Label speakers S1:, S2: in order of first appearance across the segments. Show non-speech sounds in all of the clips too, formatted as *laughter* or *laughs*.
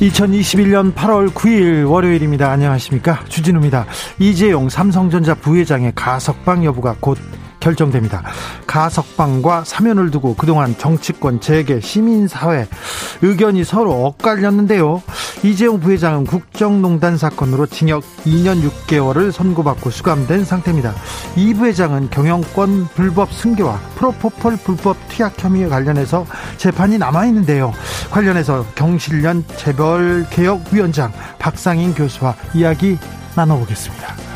S1: 2021년 8월 9일 월요일입니다. 안녕하십니까. 주진우입니다. 이재용 삼성전자 부회장의 가석방 여부가 곧 결정됩니다. 가석방과 사면을 두고 그동안 정치권, 재계, 시민사회 의견이 서로 엇갈렸는데요. 이재용 부회장은 국정농단 사건으로 징역 2년 6개월을 선고받고 수감된 상태입니다. 이 부회장은 경영권 불법 승계와 프로포폴 불법 투약 혐의에 관련해서 재판이 남아있는데요. 관련해서 경실련 재벌개혁위원장 박상인 교수와 이야기 나눠보겠습니다.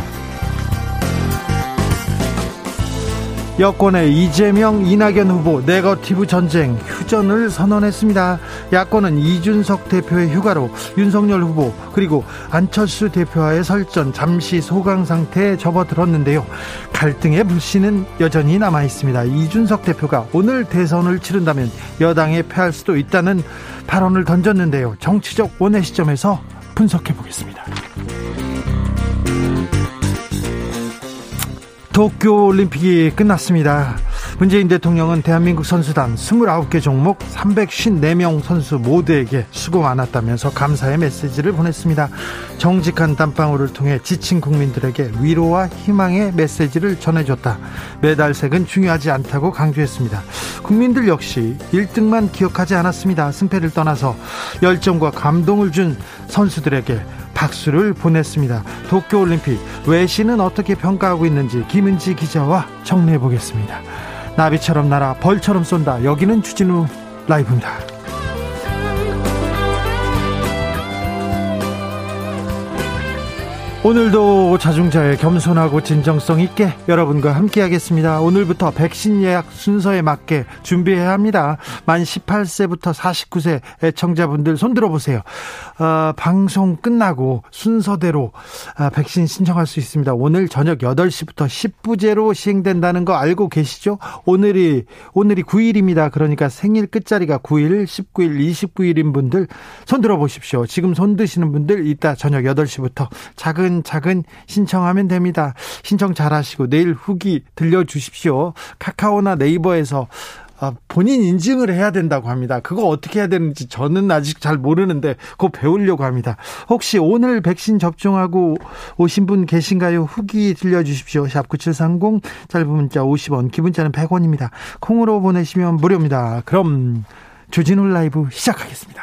S1: 여권의 이재명, 이낙연 후보 네거티브 전쟁 휴전을 선언했습니다. 야권은 이준석 대표의 휴가로 윤석열 후보 그리고 안철수 대표와의 설전 잠시 소강 상태에 접어들었는데요. 갈등의 불씨는 여전히 남아 있습니다. 이준석 대표가 오늘 대선을 치른다면 여당에 패할 수도 있다는 발언을 던졌는데요. 정치적 원의 시점에서 분석해 보겠습니다. 도쿄 올림픽이 끝났습니다. 문재인 대통령은 대한민국 선수단 29개 종목 354명 선수 모두에게 수고 많았다면서 감사의 메시지를 보냈습니다. 정직한 땀방울을 통해 지친 국민들에게 위로와 희망의 메시지를 전해줬다. 메달색은 중요하지 않다고 강조했습니다. 국민들 역시 1등만 기억하지 않았습니다. 승패를 떠나서 열정과 감동을 준 선수들에게 박수를 보냈습니다. 도쿄올림픽 외신은 어떻게 평가하고 있는지 김은지 기자와 정리해 보겠습니다. 나비처럼 날아 벌처럼 쏜다. 여기는 주진우 라이브입니다. 오늘도 자중자의 겸손하고 진정성 있게 여러분과 함께하겠습니다. 오늘부터 백신 예약 순서에 맞게 준비해야 합니다. 만 18세부터 49세 애청자분들 손 들어보세요. 어, 방송 끝나고 순서대로 어, 백신 신청할 수 있습니다. 오늘 저녁 8시부터 10부제로 시행된다는 거 알고 계시죠? 오늘이 오늘이 9일입니다. 그러니까 생일 끝자리가 9일, 19일, 29일인 분들 손 들어보십시오. 지금 손 드시는 분들 이따 저녁 8시부터 작은 차근차근 신청하면 됩니다. 신청 잘 하시고 내일 후기 들려주십시오. 카카오나 네이버에서 아, 본인 인증을 해야 된다고 합니다. 그거 어떻게 해야 되는지 저는 아직 잘 모르는데 그거 배우려고 합니다. 혹시 오늘 백신 접종하고 오신 분 계신가요? 후기 들려주십시오. 샵 9730 짧은 문자 50원 기본자는 100원입니다. 콩으로 보내시면 무료입니다. 그럼 주진우 라이브 시작하겠습니다.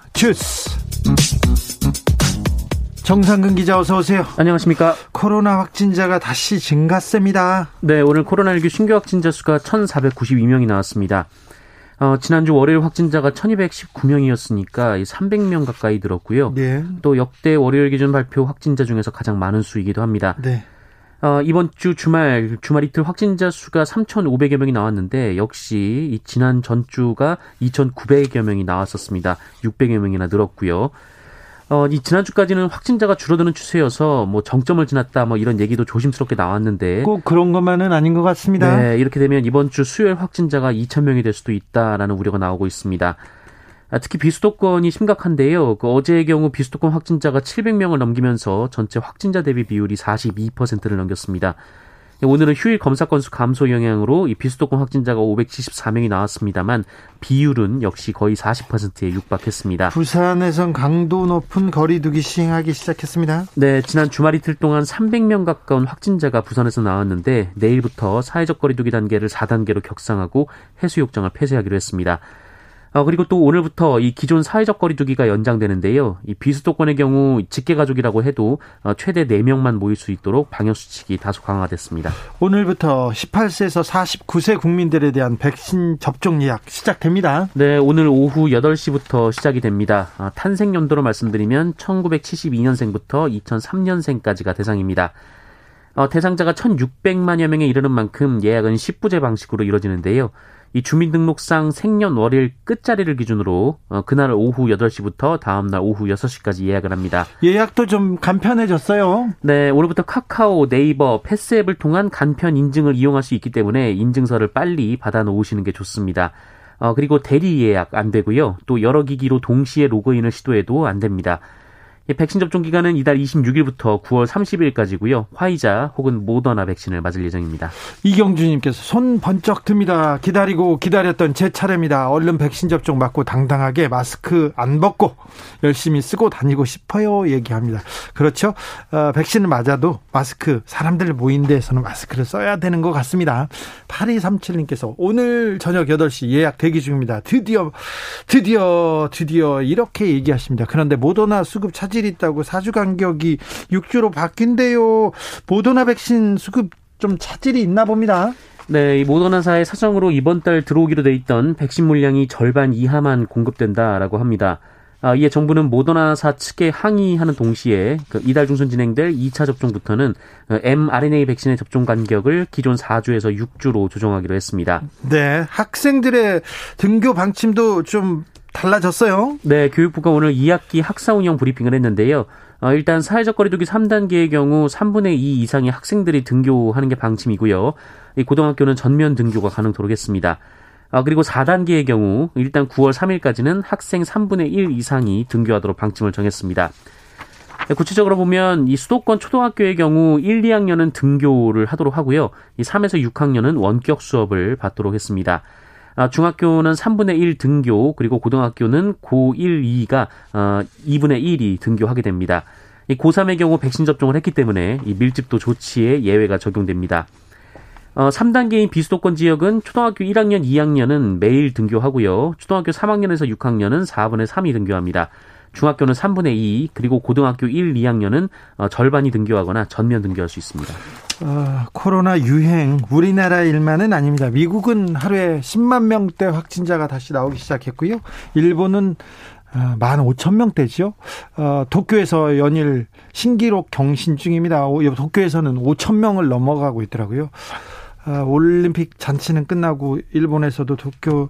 S1: 주스. 정상근 기자 어서 오세요.
S2: 안녕하십니까.
S1: 코로나 확진자가 다시 증가세입니다.
S2: 네, 오늘 코로나19 신규 확진자 수가 1,492명이 나왔습니다. 어, 지난주 월요일 확진자가 1,219명이었으니까 300명 가까이 늘었고요. 네. 또 역대 월요일 기준 발표 확진자 중에서 가장 많은 수이기도 합니다. 네. 어, 이번 주 주말, 주말 이틀 확진자 수가 3,500여 명이 나왔는데, 역시 이 지난 전주가 2,900여 명이 나왔었습니다. 600여 명이나 늘었고요. 어, 이 지난주까지는 확진자가 줄어드는 추세여서 뭐 정점을 지났다 뭐 이런 얘기도 조심스럽게 나왔는데
S1: 꼭 그런 것만은 아닌 것 같습니다.
S2: 네, 이렇게 되면 이번 주 수요일 확진자가 2천 명이 될 수도 있다라는 우려가 나오고 있습니다. 아, 특히 비수도권이 심각한데요. 그 어제의 경우 비수도권 확진자가 700명을 넘기면서 전체 확진자 대비 비율이 42%를 넘겼습니다. 오늘은 휴일 검사 건수 감소 영향으로 이 비수도권 확진자가 574명이 나왔습니다만 비율은 역시 거의 40%에 육박했습니다.
S1: 부산에선 강도 높은 거리두기 시행하기 시작했습니다.
S2: 네, 지난 주말 이틀 동안 300명 가까운 확진자가 부산에서 나왔는데 내일부터 사회적 거리두기 단계를 4단계로 격상하고 해수욕장을 폐쇄하기로 했습니다. 어, 그리고 또 오늘부터 이 기존 사회적 거리두기가 연장되는데요. 이 비수도권의 경우 직계 가족이라고 해도 어, 최대 4명만 모일 수 있도록 방역 수칙이 다소 강화됐습니다.
S1: 오늘부터 18세에서 49세 국민들에 대한 백신 접종 예약 시작됩니다.
S2: 네, 오늘 오후 8시부터 시작이 됩니다. 아, 탄생 연도로 말씀드리면 1972년생부터 2003년생까지가 대상입니다. 어, 대상자가 1,600만여 명에 이르는 만큼 예약은 10부제 방식으로 이루어지는데요. 이 주민등록상 생년월일 끝자리를 기준으로 어, 그날 오후 8시부터 다음날 오후 6시까지 예약을 합니다.
S1: 예약도 좀 간편해졌어요.
S2: 네, 오늘부터 카카오, 네이버, 패스앱을 통한 간편 인증을 이용할 수 있기 때문에 인증서를 빨리 받아 놓으시는 게 좋습니다. 어, 그리고 대리 예약 안 되고요. 또 여러 기기로 동시에 로그인을 시도해도 안 됩니다. 백신 접종 기간은 이달 26일부터 9월 30일까지고요. 화이자 혹은 모더나 백신을 맞을 예정입니다.
S1: 이경주님께서 손 번쩍 듭니다. 기다리고 기다렸던 제 차례입니다. 얼른 백신 접종 맞고 당당하게 마스크 안 벗고 열심히 쓰고 다니고 싶어요. 얘기합니다. 그렇죠? 어, 백신을 맞아도 마스크 사람들 모인 데에서는 마스크를 써야 되는 것 같습니다. 8237님께서 오늘 저녁 8시 예약 대기 중입니다. 드디어 드디어 드디어 이렇게 얘기하십니다. 그런데 모더나 수급 차지 차질 있다고 사주 간격이 6주로 바뀐대요. 모더나 백신 수급 좀 차질이 있나 봅니다.
S2: 네, 이 모더나사의 사정으로 이번 달 들어오기로 돼 있던 백신 물량이 절반 이하만 공급된다라고 합니다. 아, 이에 정부는 모더나사 측에 항의하는 동시에 그 이달 중순 진행될 2차 접종부터는 mRNA 백신의 접종 간격을 기존 4주에서 6주로 조정하기로 했습니다.
S1: 네, 학생들의 등교 방침도 좀 달라졌어요?
S2: 네, 교육부가 오늘 2학기 학사 운영 브리핑을 했는데요. 어, 일단 사회적 거리두기 3단계의 경우 3분의 2 이상의 학생들이 등교하는 게 방침이고요. 이 고등학교는 전면 등교가 가능토록 했습니다. 아, 그리고 4단계의 경우 일단 9월 3일까지는 학생 3분의 1 이상이 등교하도록 방침을 정했습니다. 네, 구체적으로 보면 이 수도권 초등학교의 경우 1, 2학년은 등교를 하도록 하고요. 이 3에서 6학년은 원격 수업을 받도록 했습니다. 아, 중학교는 3분의 1 등교, 그리고 고등학교는 고1, 2가 2분의 1이 등교하게 됩니다. 이 고3의 경우 백신 접종을 했기 때문에 이 밀집도 조치에 예외가 적용됩니다. 어, 3단계인 비수도권 지역은 초등학교 1학년, 2학년은 매일 등교하고요. 초등학교 3학년에서 6학년은 4분의 3이 등교합니다. 중학교는 3분의 2, 그리고 고등학교 1, 2학년은 어, 절반이 등교하거나 전면 등교할 수 있습니다.
S1: 어, 코로나 유행 우리나라 일만은 아닙니다. 미국은 하루에 10만 명대 확진자가 다시 나오기 시작했고요. 일본은 어, 만 오천 명대죠. 어, 도쿄에서 연일 신기록 경신 중입니다. 도쿄에서는 오천 명을 넘어가고 있더라고요. 어, 올림픽 잔치는 끝나고 일본에서도 도쿄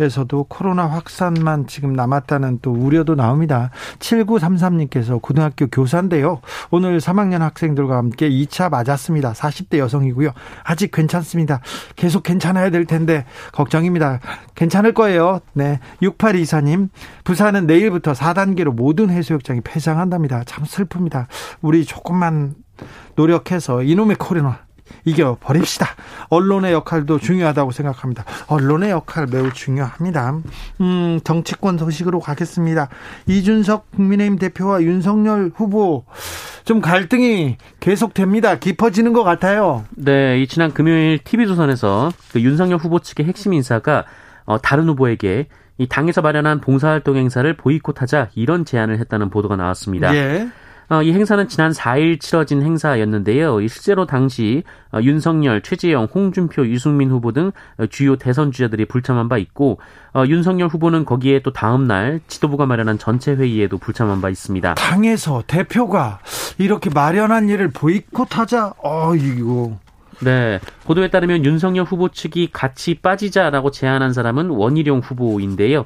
S1: 에서도 코로나 확산만 지금 남았다는 또 우려도 나옵니다. 7933님께서 고등학교 교사인데요. 오늘 3학년 학생들과 함께 2차 맞았습니다. 40대 여성이고요. 아직 괜찮습니다. 계속 괜찮아야 될 텐데 걱정입니다. 괜찮을 거예요. 네. 6824님, 부산은 내일부터 4단계로 모든 해수욕장이 폐장한답니다. 참 슬픕니다. 우리 조금만 노력해서 이놈의 코로나 이겨 버립시다. 언론의 역할도 중요하다고 생각합니다. 언론의 역할 매우 중요합니다. 음, 정치권 소식으로 가겠습니다. 이준석 국민의힘 대표와 윤석열 후보 좀 갈등이 계속됩니다. 깊어지는 것 같아요.
S2: 네, 이 지난 금요일 TV조선에서 그 윤석열 후보 측의 핵심 인사가 어, 다른 후보에게 이 당에서 마련한 봉사활동 행사를 보이콧하자 이런 제안을 했다는 보도가 나왔습니다. 예. 어, 이 행사는 지난 4일 치러진 행사였는데요. 실제로 당시 어, 윤석열, 최재형, 홍준표, 유승민 후보 등 어, 주요 대선 주자들이 불참한 바 있고 윤석열 후보는 거기에 또 다음 날 지도부가 마련한 전체 회의에도 불참한 바 있습니다.
S1: 당에서 대표가 이렇게 마련한 일을 보이콧하자, 어 이거.
S2: 네. 보도에 따르면 윤석열 후보 측이 같이 빠지자라고 제안한 사람은 원희룡 후보인데요.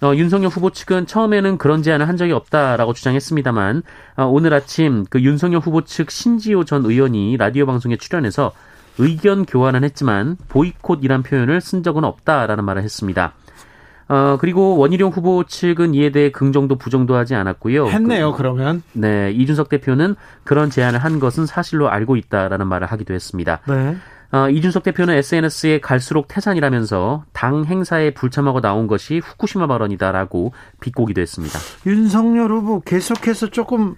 S2: 어, 윤석열 후보 측은 처음에는 그런 제안을 한 적이 없다라고 주장했습니다만 어, 오늘 아침 그 윤석열 후보 측 신지호 전 의원이 라디오 방송에 출연해서 의견 교환은 했지만 보이콧이란 표현을 쓴 적은 없다라는 말을 했습니다. 어, 그리고 원희룡 후보 측은 이에 대해 긍정도 부정도 하지 않았고요.
S1: 했네요, 그, 러면
S2: 네, 이준석 대표는 그런 제안을 한 것은 사실로 알고 있다라는 말을 하기도 했습니다. 네. 어, 이준석 대표는 SNS에 갈수록 태산이라면서 당 행사에 불참하고 나온 것이 후쿠시마 발언이다라고 비꼬기도 했습니다.
S1: 윤석열 후보 계속해서 조금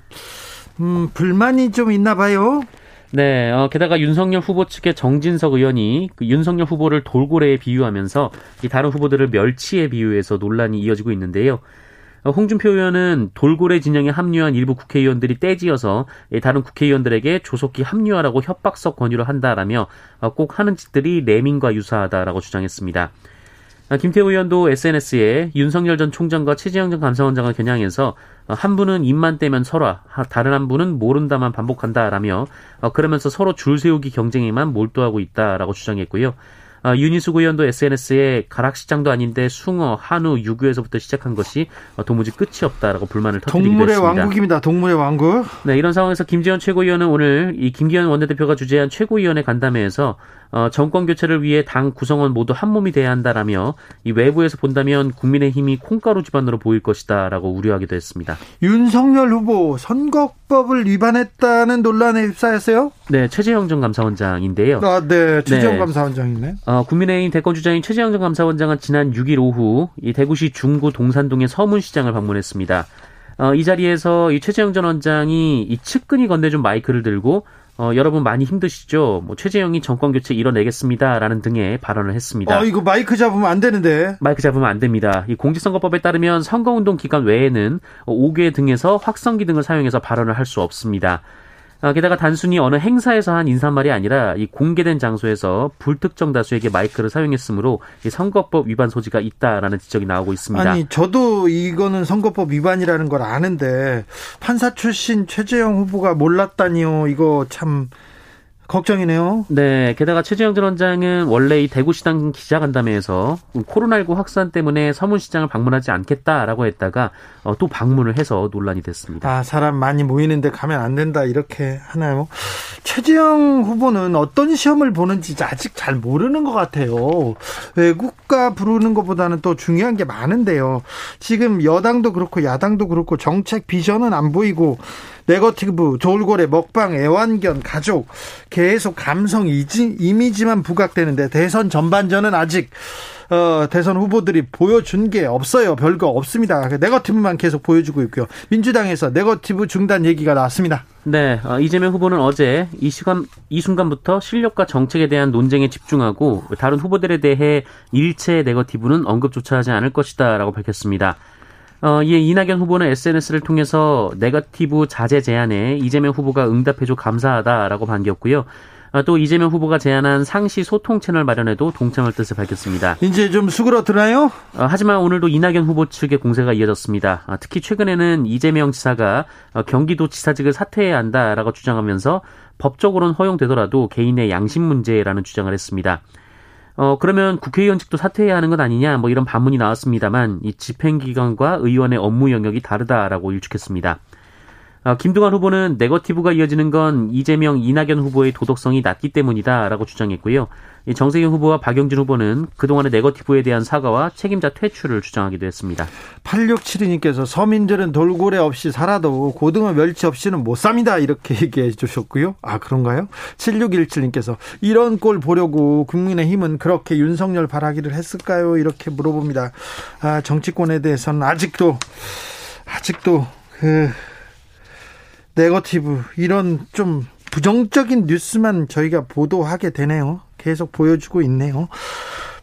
S1: 음, 불만이 좀 있나 봐요.
S2: 네, 어, 게다가 윤석열 후보 측의 정진석 의원이 그 윤석열 후보를 돌고래에 비유하면서 이 다른 후보들을 멸치에 비유해서 논란이 이어지고 있는데요. 어, 홍준표 의원은 돌고래 진영에 합류한 일부 국회의원들이 떼지어서 다른 국회의원들에게 조속히 합류하라고 협박성 권유를 한다라며 어, 꼭 하는 짓들이 레민과 유사하다라고 주장했습니다. 어, 김태우 의원도 SNS에 윤석열 전 총장과 최재형 전 감사원장을 겨냥해서 한 분은 입만 떼면 설화, 다른 한 분은 모른다만 반복한다라며 그러면서 서로 줄 세우기 경쟁에만 몰두하고 있다라고 주장했고요. 아, 윤희숙 의원도 SNS에 가락시장도 아닌데 숭어, 한우, 유구에서부터 시작한 것이 어, 도무지 끝이 없다라고 불만을 터뜨리기도
S1: 동물의
S2: 했습니다.
S1: 동물의 왕국입니다. 동물의 왕국.
S2: 네, 이런 상황에서 김지현 최고위원은 오늘 이 김기현 원내대표가 주재한 최고위원회 간담회에서 어, 정권 교체를 위해 당 구성원 모두 한 몸이 돼야 한다라며 이 외부에서 본다면 국민의힘이 콩가루 집안으로 보일 것이다라고 우려하기도 했습니다.
S1: 윤석열 후보 선거법을 위반했다는 논란에 휩싸였어요?
S2: 네, 최재형 전 감사원장인데요.
S1: 아, 네, 최재형 네. 감사원장이네.
S2: 어, 국민의힘 대권 주자인 최재형 전 감사원장은 지난 6일 오후 이 대구시 중구 동산동의 서문시장을 방문했습니다. 어, 이 자리에서 이 최재형 전 원장이 이 측근이 건네준 마이크를 들고 어, 여러분 많이 힘드시죠? 뭐 최재형이 정권 교체 이뤄내겠습니다라는 등의 발언을 했습니다.
S1: 어, 이거 마이크 잡으면 안 되는데.
S2: 마이크 잡으면 안 됩니다. 이 공직선거법에 따르면 선거운동 기간 외에는 5개 등에서 확성기 등을 사용해서 발언을 할 수 없습니다. 아, 게다가 단순히 어느 행사에서 한 인사말이 아니라 이 공개된 장소에서 불특정 다수에게 마이크를 사용했으므로 이 선거법 위반 소지가 있다라는 지적이 나오고 있습니다.
S1: 아니 저도 이거는 선거법 위반이라는 걸 아는데 판사 출신 최재형 후보가 몰랐다니요. 이거 참 걱정이네요.
S2: 네. 게다가 최재형 전 원장은 원래 이 대구시당 기자간담회에서 코로나19 확산 때문에 서문시장을 방문하지 않겠다라고 했다가 어, 또 방문을 해서 논란이 됐습니다.
S1: 아, 사람 많이 모이는데 가면 안 된다 이렇게 하나요? 최재형 후보는 어떤 시험을 보는지 아직 잘 모르는 것 같아요. 외국가 부르는 것보다는 또 중요한 게 많은데요. 지금 여당도 그렇고 야당도 그렇고 정책 비전은 안 보이고 네거티브, 돌고래, 먹방, 애완견, 가족 계속 감성 이미지만 부각되는데 대선 전반전은 아직 어, 대선 후보들이 보여준 게 없어요. 별거 없습니다. 네거티브만 계속 보여주고 있고요. 민주당에서 네거티브 중단 얘기가 나왔습니다.
S2: 네, 어, 이재명 후보는 어제 이 시간 이 순간부터 실력과 정책에 대한 논쟁에 집중하고 다른 후보들에 대해 일체 네거티브는 언급조차 하지 않을 것이다라고 밝혔습니다. 어, 이에 이낙연 후보는 SNS를 통해서 네거티브 자제 제안에 이재명 후보가 응답해줘 감사하다라고 반겼고요. 어, 또 이재명 후보가 제안한 상시 소통 채널 마련에도 동참할 뜻을 밝혔습니다.
S1: 이제 좀 수그러드나요?
S2: 어, 하지만 오늘도 이낙연 후보 측의 공세가 이어졌습니다. 어, 특히 최근에는 이재명 지사가 어, 경기도 지사직을 사퇴해야 한다라고 주장하면서 법적으로는 허용되더라도 개인의 양심 문제라는 주장을 했습니다. 어, 그러면 국회의원직도 사퇴해야 하는 것 아니냐, 뭐 이런 반문이 나왔습니다만, 이 집행기관과 의원의 업무 영역이 다르다라고 일축했습니다. 어, 김두관 후보는 네거티브가 이어지는 건 이재명, 이낙연 후보의 도덕성이 낮기 때문이다라고 주장했고요. 정세균 후보와 박영진 후보는 그동안의 네거티브에 대한 사과와 책임자 퇴출을 주장하기도 했습니다.
S1: 8672님께서 서민들은 돌고래 없이 살아도 고등어 멸치 없이는 못 삽니다. 이렇게 얘기해 주셨고요. 아, 그런가요? 7617님께서 이런 꼴 보려고 국민의힘은 그렇게 윤석열 바라기를 했을까요? 이렇게 물어봅니다. 아, 정치권에 대해서는 아직도, 아직도 그, 네거티브 이런 좀 부정적인 뉴스만 저희가 보도하게 되네요. 계속 보여주고 있네요.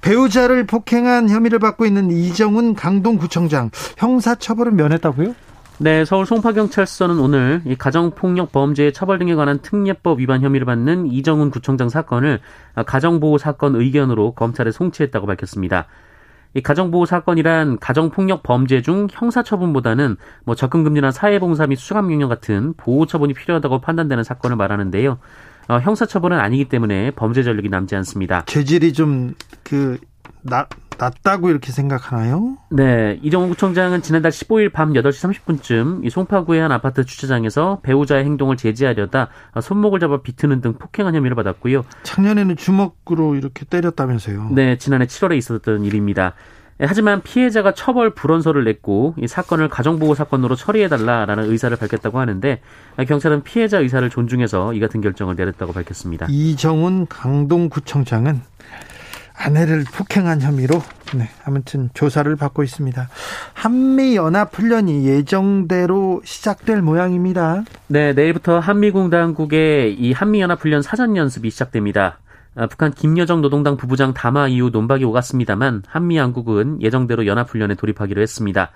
S1: 배우자를 폭행한 혐의를 받고 있는 이정훈 강동구청장 형사처벌은 면했다고요?
S2: 네, 서울 송파경찰서는 오늘 이 가정폭력 범죄 처벌 등에 관한 특례법 위반 혐의를 받는 이정훈 구청장 사건을 가정보호 사건 의견으로 검찰에 송치했다고 밝혔습니다. 이 가정보호 사건이란 가정폭력 범죄 중 형사처분보다는 뭐 접근금지나 사회봉사 및 수감명령 같은 보호처분이 필요하다고 판단되는 사건을 말하는데요. 어, 형사처벌은 아니기 때문에 범죄 전력이 남지 않습니다.
S1: 죄질이 좀그 낮다고 이렇게 생각하나요?
S2: 네. 이정훈 구청장은 지난달 15일 밤 8시 30분쯤 이 송파구의 한 아파트 주차장에서 배우자의 행동을 제지하려다 손목을 잡아 비트는 등 폭행한 혐의를 받았고요.
S1: 작년에는 주먹으로 이렇게 때렸다면서요?
S2: 네. 지난해 7월에 있었던 일입니다. 예, 하지만 피해자가 처벌 불원서를 냈고 이 사건을 가정보호 사건으로 처리해달라라는 의사를 밝혔다고 하는데 경찰은 피해자 의사를 존중해서 이 같은 결정을 내렸다고 밝혔습니다.
S1: 이정훈 강동구청장은 아내를 폭행한 혐의로 네, 아무튼 조사를 받고 있습니다. 한미 연합 훈련이 예정대로 시작될 모양입니다.
S2: 네, 내일부터 한미공 당국의 이 한미 연합 훈련 사전 연습이 시작됩니다. 아, 북한 김여정 노동당 부부장 담화 이후 논박이 오갔습니다만 한미 양국은 예정대로 연합훈련에 돌입하기로 했습니다.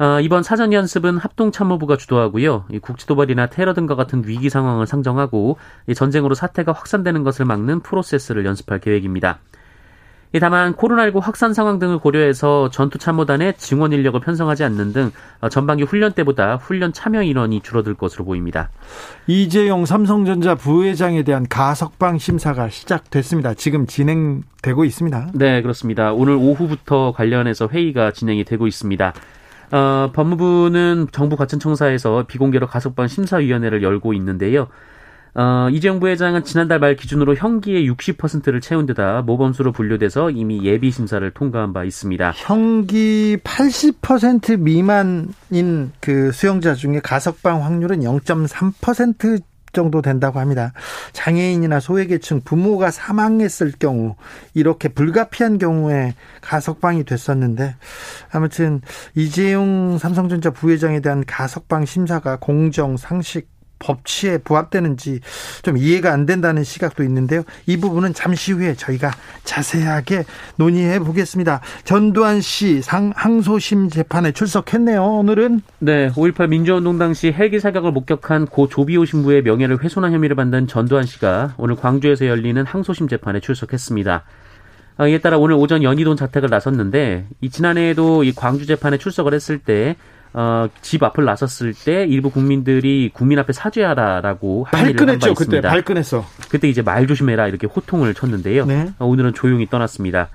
S2: 어, 이번 사전 연습은 합동참모부가 주도하고요. 국지도발이나 테러 등과 같은 위기 상황을 상정하고 전쟁으로 사태가 확산되는 것을 막는 프로세스를 연습할 계획입니다. 다만 코로나19 확산 상황 등을 고려해서 전투 참모단의 증원 인력을 편성하지 않는 등 어, 전반기 훈련 때보다 훈련 참여 인원이 줄어들 것으로 보입니다.
S1: 이재용 삼성전자 부회장에 대한 가석방 심사가 시작됐습니다. 지금 진행되고 있습니다.
S2: 네, 그렇습니다. 오늘 오후부터 관련해서 회의가 진행이 되고 있습니다. 어, 법무부는 정부 과천청사에서 비공개로 가석방 심사위원회를 열고 있는데요. 어, 이재용 부회장은 지난달 말 기준으로 형기의 60%를 채운 데다 모범수로 분류돼서 이미 예비 심사를 통과한 바 있습니다.
S1: 형기 80% 미만인 그 수용자 중에 가석방 확률은 0.3% 정도 된다고 합니다. 장애인이나 소외계층 부모가 사망했을 경우 이렇게 불가피한 경우에 가석방이 됐었는데 아무튼 이재용 삼성전자 부회장에 대한 가석방 심사가 공정 상식 법치에 부합되는지 좀 이해가 안 된다는 시각도 있는데요. 이 부분은 잠시 후에 저희가 자세하게 논의해 보겠습니다. 전두환 씨 상, 항소심 재판에 출석했네요. 오늘은
S2: 네, 5.18 민주운동 당시 헬기 사격을 목격한 고 조비오 신부의 명예를 훼손한 혐의를 받는 전두환 씨가 오늘 광주에서 열리는 항소심 재판에 출석했습니다. 아, 이에 따라 오늘 오전 연희동 자택을 나섰는데 이 지난해에도 이 광주 재판에 출석을 했을 때 어, 집 앞을 나섰을 때 일부 국민들이 국민 앞에 사죄하라라고
S1: 발끈했죠. 그때 발끈했어.
S2: 그때 이제 말 조심해라 이렇게 호통을 쳤는데요. 네. 어, 오늘은 조용히 떠났습니다.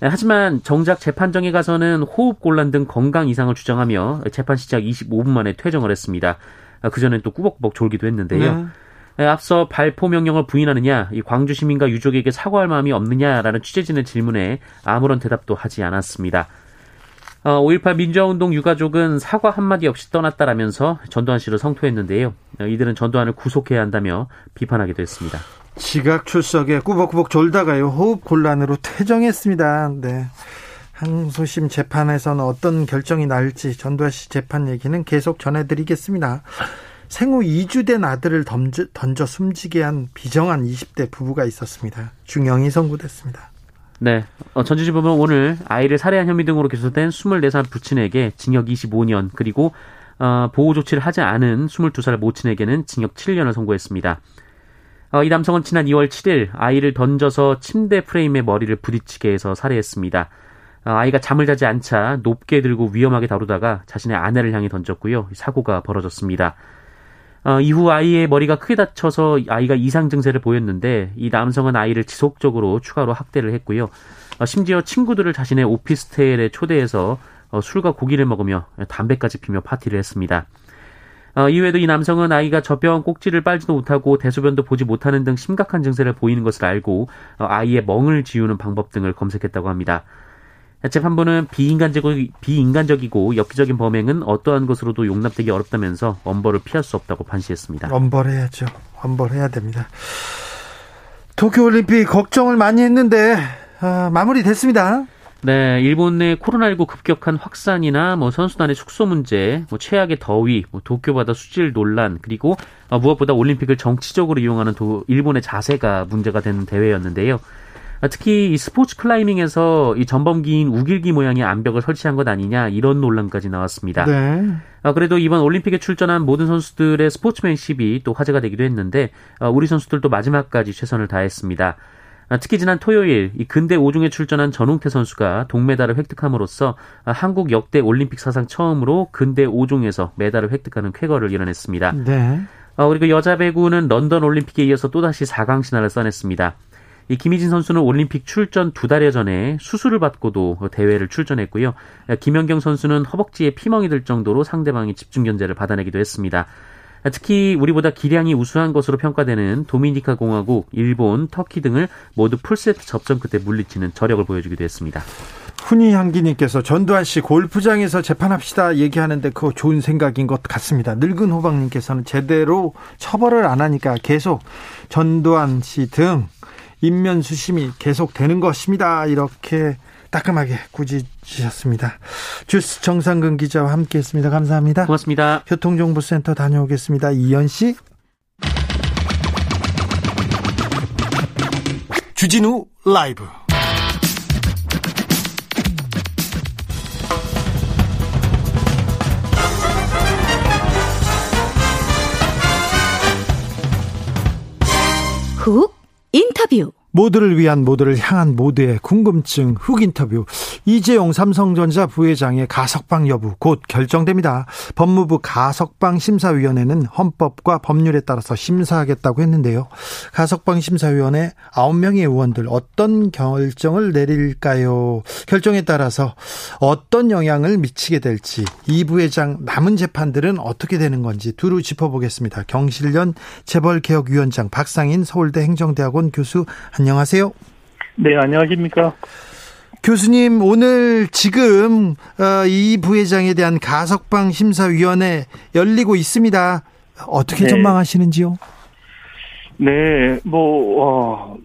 S2: 네, 하지만 정작 재판정에 가서는 호흡 곤란 등 건강 이상을 주장하며 재판 시작 25분 만에 퇴정을 했습니다. 아, 그전엔 또 꾸벅꾸벅 졸기도 했는데요. 네. 네. 앞서 발포 명령을 부인하느냐, 이 광주 시민과 유족에게 사과할 마음이 없느냐라는 취재진의 질문에 아무런 대답도 하지 않았습니다. 5.18 어, 민주화운동 유가족은 사과 한마디 없이 떠났다라면서 전두환 씨를 성토했는데요. 어, 이들은 전두환을 구속해야 한다며 비판하기도 했습니다.
S1: 지각 출석에 꾸벅꾸벅 졸다가요 호흡 곤란으로 퇴정했습니다. 네. 항소심 재판에서는 어떤 결정이 나올지 전두환 씨 재판 얘기는 계속 전해드리겠습니다. 생후 2주 된 아들을 던져, 던져 숨지게 한 비정한 20대 부부가 있었습니다. 중형이 선고됐습니다.
S2: 네. 어, 전주지법은 오늘 아이를 살해한 혐의 등으로 기소된 24살 부친에게 징역 25년 그리고 어, 보호 조치를 하지 않은 22살 모친에게는 징역 7년을 선고했습니다. 어, 이 남성은 지난 2월 7일 아이를 던져서 침대 프레임에 머리를 부딪히게 해서 살해했습니다. 어, 아이가 잠을 자지 않자 높게 들고 위험하게 다루다가 자신의 아내를 향해 던졌고요. 사고가 벌어졌습니다. 어, 이후 아이의 머리가 크게 다쳐서 아이가 이상 증세를 보였는데 이 남성은 아이를 지속적으로 추가로 학대를 했고요. 어, 심지어 친구들을 자신의 오피스텔에 초대해서 어, 술과 고기를 먹으며 담배까지 피며 파티를 했습니다. 어, 이외에도 이 남성은 아이가 젖병 꼭지를 빨지도 못하고 대소변도 보지 못하는 등 심각한 증세를 보이는 것을 알고 어, 아이의 멍을 지우는 방법 등을 검색했다고 합니다. 재판부는 비인간적이고, 비인간적이고 엽기적인 범행은 어떠한 것으로도 용납되기 어렵다면서 엄벌을 피할 수 없다고 판시했습니다.
S1: 엄벌해야죠. 엄벌해야 됩니다. 도쿄올림픽 걱정을 많이 했는데 아, 마무리됐습니다.
S2: 네, 일본 내 코로나19 급격한 확산이나 뭐 선수단의 숙소 문제, 뭐 최악의 더위, 뭐 도쿄 바다 수질 논란, 그리고 어, 무엇보다 올림픽을 정치적으로 이용하는 도, 일본의 자세가 문제가 되는 대회였는데요. 특히 이 스포츠 클라이밍에서 이 전범기인 우길기 모양의 암벽을 설치한 것 아니냐 이런 논란까지 나왔습니다. 네. 아, 그래도 이번 올림픽에 출전한 모든 선수들의 스포츠맨십이 또 화제가 되기도 했는데 아, 우리 선수들도 마지막까지 최선을 다했습니다. 아, 특히 지난 토요일 이 근대 5중에 출전한 전웅태 선수가 동메달을 획득함으로써 한국 역대 올림픽 사상 처음으로 근대 5중에서 메달을 획득하는 쾌거를 이뤄냈습니다. 네. 그리고 여자 배구는 런던 올림픽에 이어서 또다시 4강 신화를 써냈습니다. 이 김희진 선수는 올림픽 출전 두 달여 전에 수술을 받고도 대회를 출전했고요. 김연경 선수는 허벅지에 피멍이 들 정도로 상대방이 집중 견제를 받아내기도 했습니다. 특히 우리보다 기량이 우수한 것으로 평가되는 도미니카 공화국, 일본, 터키 등을 모두 풀세트 접전 끝에 물리치는 저력을 보여주기도 했습니다.
S1: 훈이 향기님께서 전두환 씨 골프장에서 재판합시다 얘기하는데 그거 좋은 생각인 것 같습니다. 늙은 호박님께서는 제대로 처벌을 안 하니까 계속 전두환 씨 등 인면 수심이 계속 되는 것입니다. 이렇게 따끔하게 꾸짖으셨습니다. 주스 정상근 기자와 함께했습니다. 감사합니다.
S2: 고맙습니다.
S1: 교통정보센터 다녀오겠습니다. 이현 씨. 주진우 라이브.
S3: 훅 인터뷰
S1: 모두를 위한 모두를 향한 모두의 궁금증 훅 인터뷰 이재용 삼성전자 부회장의 가석방 여부 곧 결정됩니다. 법무부 가석방 심사위원회는 헌법과 법률에 따라서 심사하겠다고 했는데요. 가석방 심사위원회 9명의 의원들 어떤 결정을 내릴까요? 결정에 따라서 어떤 영향을 미치게 될지 이 부회장 남은 재판들은 어떻게 되는 건지 두루 짚어보겠습니다. 경실련 재벌개혁위원장 박상인 서울대 행정대학원 교수 안녕하세요.
S4: 네, 안녕하십니까.
S1: 교수님, 오늘 지금 어, 이 부회장에 대한 가석방 심사위원회 열리고 있습니다. 어떻게 네. 전망하시는지요?
S4: 네, 뭐 어,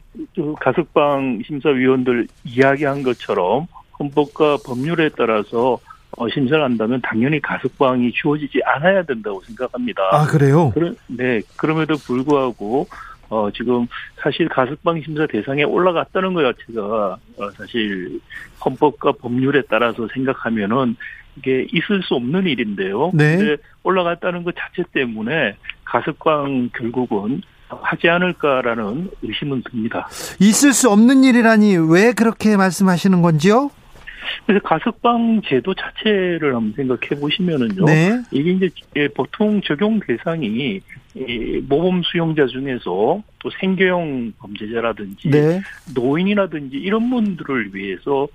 S4: 가석방 심사위원들 이야기한 것처럼 헌법과 법률에 따라서 어, 심사를 한다면 당연히 가석방이 주어지지 않아야 된다고 생각합니다.
S1: 아 그래요?
S4: 그러, 네, 그럼에도 불구하고 어, 지금 사실 가석방 심사 대상에 올라갔다는 것 자체가 어, 사실 헌법과 법률에 따라서 생각하면은 이게 있을 수 없는 일인데요.
S1: 네. 근데
S4: 올라갔다는 것 자체 때문에 가석방 결국은 하지 않을까라는 의심은 듭니다.
S1: 있을 수 없는 일이라니 왜 그렇게 말씀하시는 건지요?
S4: 그래서 가석방 제도 자체를 한번 생각해 보시면은요.
S1: 네.
S4: 이게 이제 예, 보통 적용 대상이 모범 수용자 중에서 또 생계형 범죄자라든지
S1: 네.
S4: 노인이라든지 이런 분들을 위해서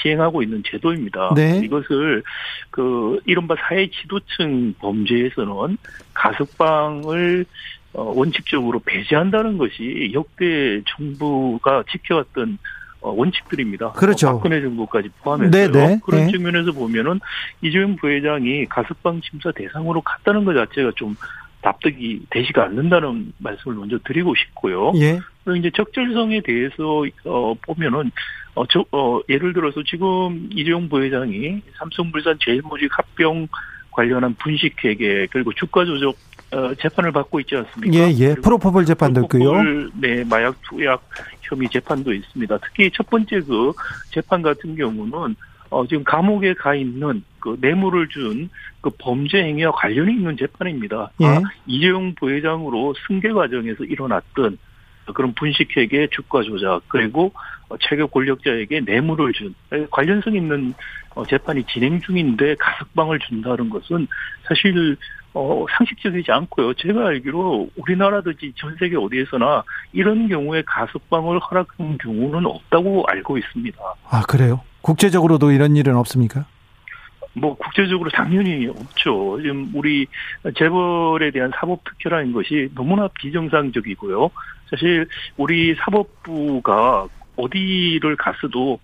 S4: 시행하고 있는 제도입니다.
S1: 네.
S4: 이것을 그 이른바 사회 지도층 범죄에서는 가석방을 어, 원칙적으로 배제한다는 것이 역대 정부가 지켜왔던 어, 원칙들입니다.
S1: 그렇죠.
S4: 어, 박근혜 정부까지 포함해서요.
S1: 네네. 네.
S4: 그런
S1: 네.
S4: 측면에서 보면은 이재용 부회장이 가석방 심사 대상으로 갔다는 것 자체가 좀 납득이 되지가 않는다는 말씀을 먼저 드리고 싶고요.
S1: 예.
S4: 그리고 이제 적절성에 대해서 어 보면은 어, 저, 어, 예를 들어서 지금 이재용 부회장이 삼성물산 제일모직 합병 관련한 분식회계 그리고 주가 조작 어, 재판을 받고 있지 않습니까?
S1: 예, 예. 프로포폴 재판도 있고요.
S4: 네, 마약 투약 혐의 재판도 있습니다. 특히 첫 번째 그 재판 같은 경우는 어, 지금 감옥에 가 있는 그 뇌물을 준 그 범죄 행위와 관련이 있는 재판입니다.
S1: 예.
S4: 아, 이재용 부회장으로 승계 과정에서 일어났던 그런 분식회계 주가 조작 그리고 체계 권력자에게 뇌물을 준 관련성 있는 어, 재판이 진행 중인데 가석방을 준다는 것은 사실 어, 상식적이지 않고요. 제가 알기로 우리나라든지 전 세계 어디에서나 이런 경우에 가석방을 허락한 경우는 없다고 알고 있습니다.
S1: 아, 그래요? 국제적으로도 이런 일은 없습니까?
S4: 뭐 국제적으로 당연히 없죠. 지금 우리 재벌에 대한 사법 특혜라는 것이 너무나 비정상적이고요. 사실 우리 사법부가 어디를 갔어도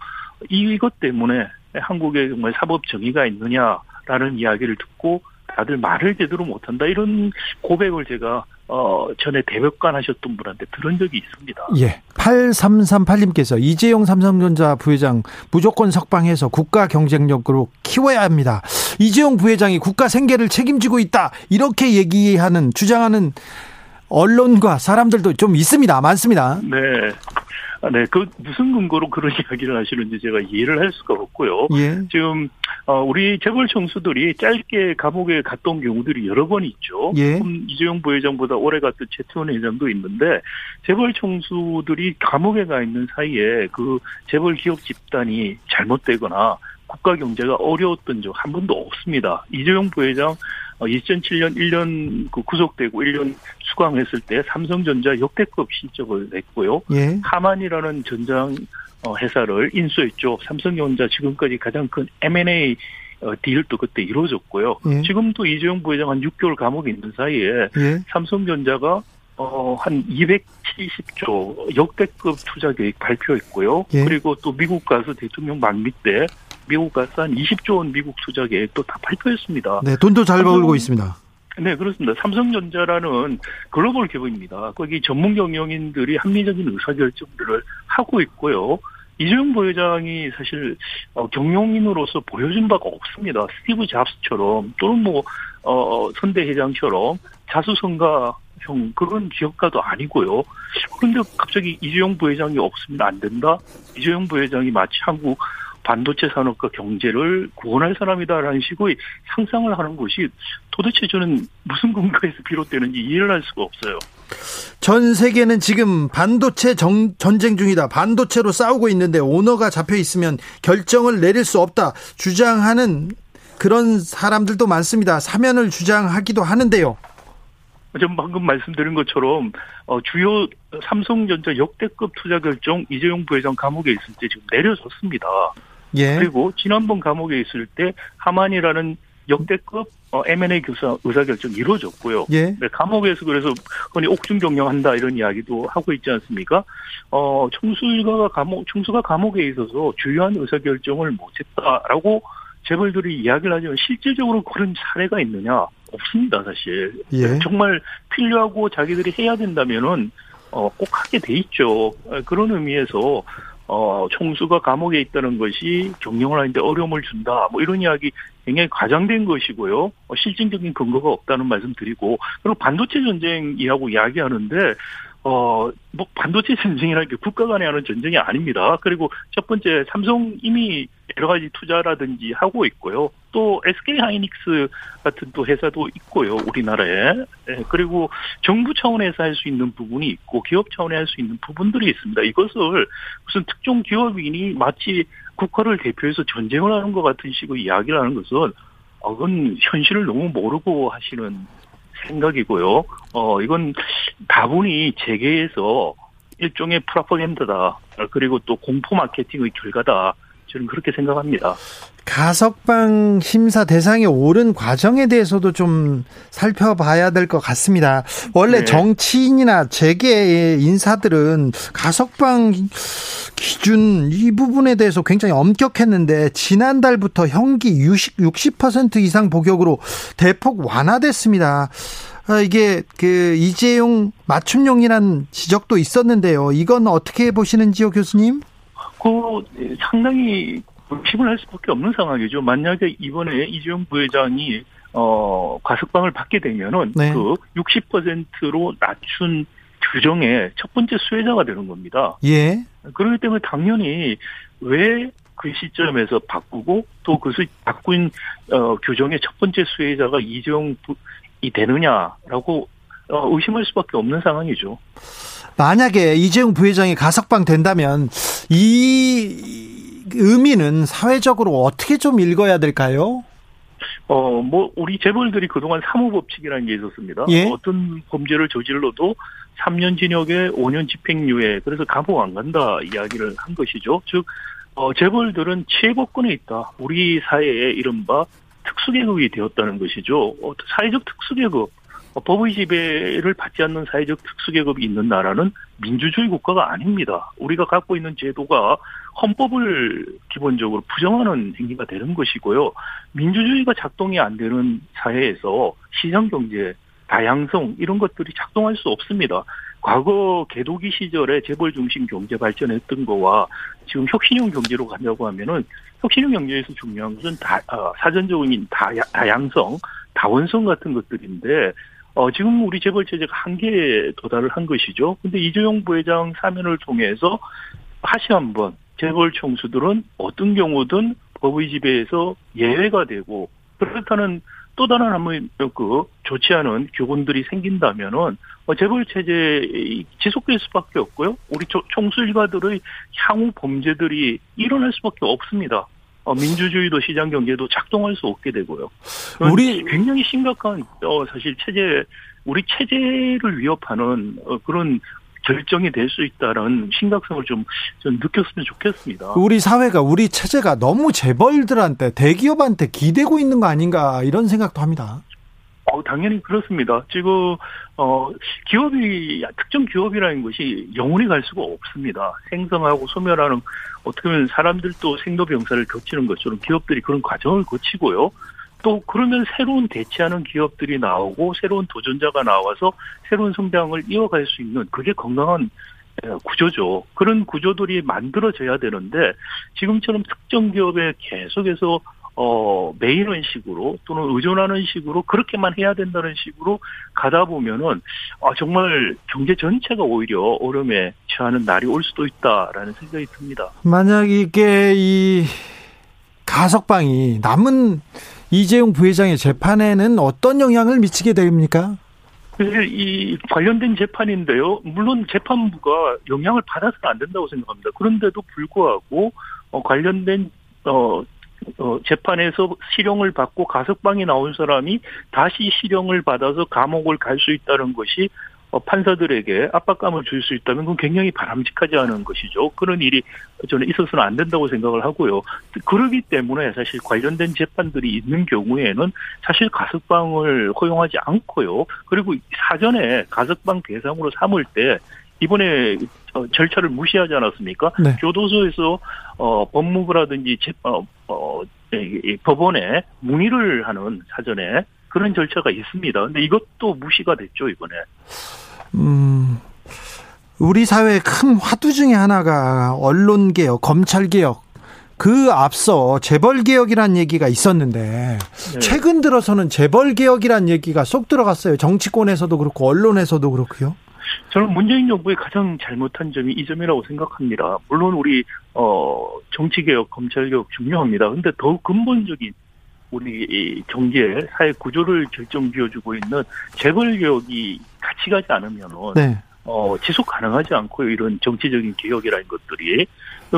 S4: 이것 때문에 한국에 정말 사법 정의가 있느냐라는 이야기를 듣고 다들 말을 제대로 못한다 이런 고백을 제가 어 전에 대법관 하셨던 분한테 들은 적이 있습니다.
S1: 예. 8338님께서 이재용 삼성전자 부회장 무조건 석방해서 국가 경쟁력으로 키워야 합니다. 이재용 부회장이 국가 생계를 책임지고 있다. 이렇게 얘기하는 주장하는 언론과 사람들도 좀 있습니다. 많습니다.
S4: 네. 아, 네, 그 무슨 근거로 그런 *laughs* 이야기를 하시는지 제가 이해를 할 수가 없고요.
S1: 예.
S4: 지금 어, 우리 재벌 총수들이 짧게 감옥에 갔던 경우들이 여러 번 있죠.
S1: 예.
S4: 이재용 부회장보다 오래 갔던 최태원 회장도 있는데 재벌 총수들이 감옥에 가 있는 사이에 그 재벌 기업 집단이 잘못되거나 국가 경제가 어려웠던 적 한 번도 없습니다. 이재용 부회장 2007년 어, 1년 그 구속되고 1년 수강했을 때 삼성전자 역대급 실적을 냈고요.
S1: 예.
S4: 하만이라는 전장 어, 회사를 인수했죠. 삼성전자 지금까지 가장 큰 M&A 어, 딜도 그때 이루어졌고요. 예. 지금도 이재용 부회장 한 6개월 감옥에 있는 사이에 예. 삼성전자가 어, 한 270조 역대급 투자 계획 발표했고요. 예. 그리고 또 미국 가서 대통령 만미 때 미국 가서 한 20조 원 미국 투자 계획도 다 발표했습니다.
S1: 네, 돈도 잘 벌고 있습니다.
S4: 네, 그렇습니다. 삼성전자라는 글로벌 기업입니다. 거기 전문 경영인들이 합리적인 의사결정들을 하고 있고요. 이재용 부회장이 사실 어, 경영인으로서 보여준 바가 없습니다. 스티브 잡스처럼 또는 뭐 어, 선대 회장처럼 자수성가형 그런 기업가도 아니고요. 그런데 갑자기 이재용 부회장이 없으면 안 된다. 이재용 부회장이 마치 한국 반도체 산업과 경제를 구원할 사람이다라는 식의 상상을 하는 것이 도대체 저는 무슨 근거에서 비롯되는지 이해를 할 수가 없어요.
S1: 전 세계는 지금 반도체 정, 전쟁 중이다. 반도체로 싸우고 있는데 오너가 잡혀 있으면 결정을 내릴 수 없다. 주장하는 그런 사람들도 많습니다. 사면을 주장하기도 하는데요.
S4: 전 방금 말씀드린 것처럼 어, 주요 삼성전자 역대급 투자 결정 이재용 부회장 감옥에 있을 때 지금 내려졌습니다. 예. 그리고 지난번 감옥에 있을 때 하만이라는 역대급 어, M&A 교사 의사결정 이루어졌고요. 예. 네, 감옥에서 그래서 흔히 옥중 경영한다 이런 이야기도 하고 있지 않습니까? 어, 총수가 감옥, 총수가 감옥에 있어서 주요한 의사결정을 못했다라고 재벌들이 이야기를 하지만 실질적으로 그런 사례가 있느냐 없습니다 사실. 예. 정말 필요하고 자기들이 해야 된다면은 어, 꼭 하게 돼 있죠. 그런 의미에서 어, 총수가 감옥에 있다는 것이 경영을 하는데 어려움을 준다. 뭐 이런 이야기 굉장히 과장된 것이고요. 어, 실질적인 근거가 없다는 말씀 드리고, 그리고 반도체 전쟁이라고 이야기하는데, 어, 뭐, 반도체 *laughs* 전쟁이라는 게 국가 간에 하는 전쟁이 아닙니다. 그리고 첫 번째, 삼성 이미 여러 가지 투자라든지 하고 있고요. 또 SK 하이닉스 같은 또 회사도 있고요. 우리나라에. 네, 그리고 정부 차원에서 할 수 있는 부분이 있고 기업 차원에 할 수 있는 부분들이 있습니다. 이것을 무슨 특정 기업인이 마치 국가를 대표해서 전쟁을 하는 것 같은 식의 이야기를 하는 것은 어, 그건 현실을 너무 모르고 하시는 생각이고요. 어, 이건 다분히 재계에서 일종의 프라포겐다다. 그리고 또 공포 마케팅의 결과다. 저는 그렇게 생각합니다.
S1: 가석방 심사 대상에 오른 과정에 대해서도 좀 살펴봐야 될 것 같습니다. 원래 네. 정치인이나 재계의 인사들은 가석방 기준 이 부분에 대해서 굉장히 엄격했는데 지난달부터 형기 60, 60% 이상 복역으로 대폭 완화됐습니다. 아, 이게 그 이재용 맞춤용이란 지적도 있었는데요. 이건 어떻게 보시는지요, 교수님?
S4: 그 상당히 불심을 할 수밖에 없는 상황이죠. 만약에 이번에 이재용 부회장이 어 과석방을 받게 되면은 네. 그 60%로 낮춘 규정의 첫 번째 수혜자가 되는 겁니다. 예. 그렇기 때문에 당연히 왜 그 시점에서 바꾸고 또 그것을 바꾼 어, 규정의 첫 번째 수혜자가 이재용이 되느냐라고 어, 의심할 수밖에 없는 상황이죠.
S1: 만약에 이재용 부회장이 가석방 된다면 이 의미는 사회적으로 어떻게 좀 읽어야 될까요?
S4: 어, 뭐, 우리 재벌들이 그동안 사무법칙이라는 게 있었습니다. 예? 어떤 범죄를 저질러도 3년 징역에 5년 집행유예, 그래서 감옥 안 간다 이야기를 한 것이죠. 즉, 어, 재벌들은 최고권에 있다. 우리 사회에 이른바 특수계급이 되었다는 것이죠. 어, 사회적 특수계급, 어, 법의 지배를 받지 않는 사회적 특수계급이 있는 나라는 민주주의 국가가 아닙니다. 우리가 갖고 있는 제도가 헌법을 기본적으로 부정하는 행위가 되는 것이고요. 민주주의가 작동이 안 되는 사회에서 시장경제, 다양성 이런 것들이 작동할 수 없습니다. 과거 개도기 시절에 재벌 중심 경제 발전했던 거와 지금 혁신형 경제로 가려고 하면은 혁신형 경제에서 중요한 것은 다, 어, 사전적인 다, 다양성, 다원성 같은 것들인데 어, 지금 우리 재벌 체제가 한계에 도달을 한 것이죠. 근데 이재용 부회장 사면을 통해서 다시 한번 재벌 총수들은 어떤 경우든 법의 지배에서 예외가 되고 그렇다는 또 다른 한번 그 좋지 않은 교훈들이 생긴다면은 어, 재벌 체제 지속될 수밖에 없고요. 우리 총수 일가들의 향후 범죄들이 일어날 수밖에 없습니다. 어, 민주주의도 시장 경제도 작동할 수 없게 되고요. 우리 굉장히 심각한 어, 사실 체제 우리 체제를 위협하는 어, 그런 결정이 될 수 있다는 심각성을 좀, 좀 느꼈으면 좋겠습니다.
S1: 우리 사회가 우리 체제가 너무 재벌들한테 대기업한테 기대고 있는 거 아닌가 이런 생각도 합니다.
S4: 어, 당연히 그렇습니다. 지금 어 기업이 특정 기업이라는 것이 영원히 갈 수가 없습니다. 생성하고 소멸하는 어떻게 보면 사람들도 생로병사를 거치는 것처럼 기업들이 그런 과정을 거치고요. 또 그러면 새로운 대체하는 기업들이 나오고 새로운 도전자가 나와서 새로운 성장을 이어갈 수 있는 그게 건강한 구조죠. 그런 구조들이 만들어져야 되는데 지금처럼 특정 기업에 계속해서 어, 매이는 식으로 또는 의존하는 식으로 그렇게만 해야 된다는 식으로 가다 보면은 아, 정말 경제 전체가 오히려 오름에 처하는 날이 올 수도 있다라는 생각이 듭니다.
S1: 만약 이게 이 가석방이 남은 이재용 부회장의 재판에는 어떤 영향을 미치게 됩니까?
S4: 이 관련된 재판인데요. 물론 재판부가 영향을 받아서는 안 된다고 생각합니다. 그런데도 불구하고 어, 관련된 어, 어, 재판에서 실형을 받고 가석방이 나온 사람이 다시 실형을 받아서 감옥을 갈 수 있다는 것이 어, 판사들에게 압박감을 줄 수 있다면 그건 굉장히 바람직하지 않은 것이죠. 그런 일이 저는 있어서는 안 된다고 생각을 하고요. 그러기 때문에 사실 관련된 재판들이 있는 경우에는 사실 가석방을 허용하지 않고요. 그리고 사전에 가석방 대상으로 삼을 때 이번에 어, 절차를 무시하지 않았습니까? 네. 교도소에서 어, 법무부라든지 재, 어, 어, 이, 법원에 문의를 하는 사전에 그런 절차가 있습니다. 근데 이것도 무시가 됐죠 이번에.
S1: 음, 우리 사회의 큰 화두 중에 하나가 언론 개혁, 검찰 개혁. 그 앞서 재벌 개혁이란 얘기가 있었는데 네. 최근 들어서는 재벌 개혁이란 얘기가 쏙 들어갔어요. 정치권에서도 그렇고 언론에서도 그렇고요.
S4: 저는 문재인 정부의 가장 잘못한 점이 이 점이라고 생각합니다. 물론 우리 어 정치 개혁, 검찰 개혁 중요합니다. 근데 더욱 근본적인 우리 경제 사회 구조를 결정 지어주고 있는 재벌 개혁이 같이 가지 않으면은 네. 어, 지속 가능하지 않고 이런 정치적인 개혁이라는 것들이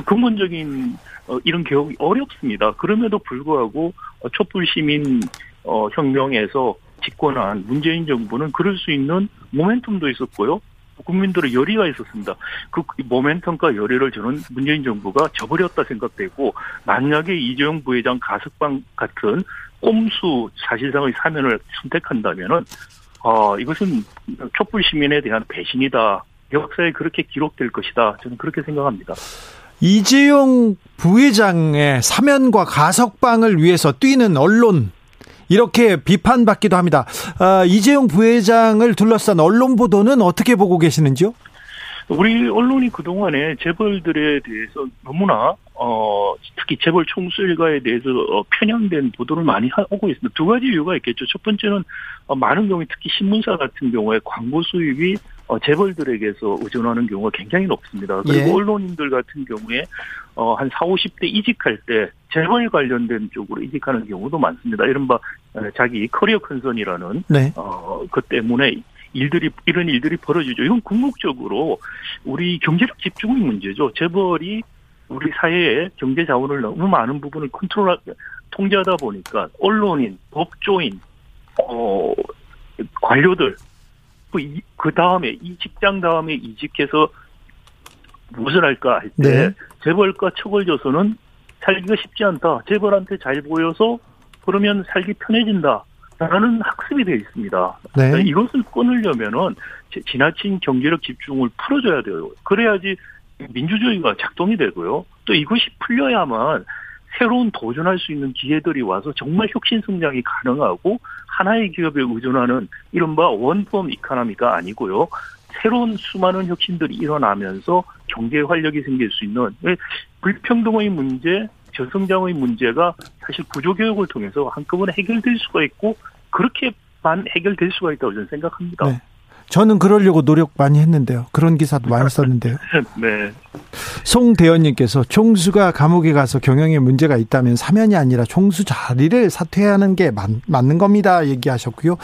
S4: 근본적인 어, 이런 개혁이 어렵습니다. 그럼에도 불구하고 어, 촛불 시민 어, 혁명에서 집권한 문재인 정부는 그럴 수 있는 모멘텀도 있었고요. 국민들의 열의가 있었습니다. 그 모멘텀과 열의를 저는 문재인 정부가 저버렸다 생각되고 만약에 이재용 부회장 가석방 같은 꼼수 사실상의 사면을 선택한다면은 어 이것은 촛불 시민에 대한 배신이다. 역사에 그렇게 기록될 것이다. 저는 그렇게 생각합니다.
S1: 이재용 부회장의 사면과 가석방을 위해서 뛰는 언론 이렇게 비판받기도 합니다. 아, 이재용 부회장을 둘러싼 언론 보도는 어떻게 보고 계시는지요?
S4: 우리 언론이 그동안에 재벌들에 대해서 너무나 어 특히 재벌 총수 일가에 대해서 어, 편향된 보도를 많이 하고 있습니다. 두 가지 이유가 있겠죠. 첫 번째는 어, 많은 경우에 특히 신문사 같은 경우에 광고 수입이 어, 재벌들에게서 의존하는 경우가 굉장히 높습니다. 그리고 예. 언론인들 같은 경우에 어, 한 4, 50대 이직할 때 재벌 관련된 쪽으로 이직하는 경우도 많습니다. 이른바 어, 자기 career concern이라는 네. 어, 그 때문에 일들이 이런 일들이 벌어지죠. 이건 궁극적으로 우리 경제력 집중의 문제죠. 재벌이 우리 사회의 경제 자원을 너무 많은 부분을 컨트롤 통제하다 보니까 언론인, 법조인, 어 관료들 그, 그 다음에 이 직장 다음에 이직해서 무엇을 할까 할때 네. 재벌과 척을 져서는 살기가 쉽지 않다. 재벌한테 잘 보여서 그러면 살기 편해진다. 라는 학습이 되어 있습니다. 네. 이것을 끊으려면은 지나친 경제력 집중을 풀어줘야 돼요. 그래야지 민주주의가 작동이 되고요. 또 이것이 풀려야만 새로운 도전할 수 있는 기회들이 와서 정말 혁신 성장이 가능하고 하나의 기업에 의존하는 이른바 원폼 이카노미가 아니고요. 새로운 수많은 혁신들이 일어나면서 경제 활력이 생길 수 있는 불평등의 문제, 저성장의 문제가 사실 구조 개혁을 통해서 한꺼번에 해결될 수가 있고 그렇게만 해결될 수가 있다고 저는 생각합니다. 네.
S1: 저는 그러려고 노력 많이 했는데요. 그런 기사도 많이 썼는데요. *laughs*
S4: 네.
S1: 송대현님께서 총수가 감옥에 가서 경영에 문제가 있다면 사면이 아니라 총수 자리를 사퇴하는 게 맞, 맞는 겁니다. 얘기하셨고요.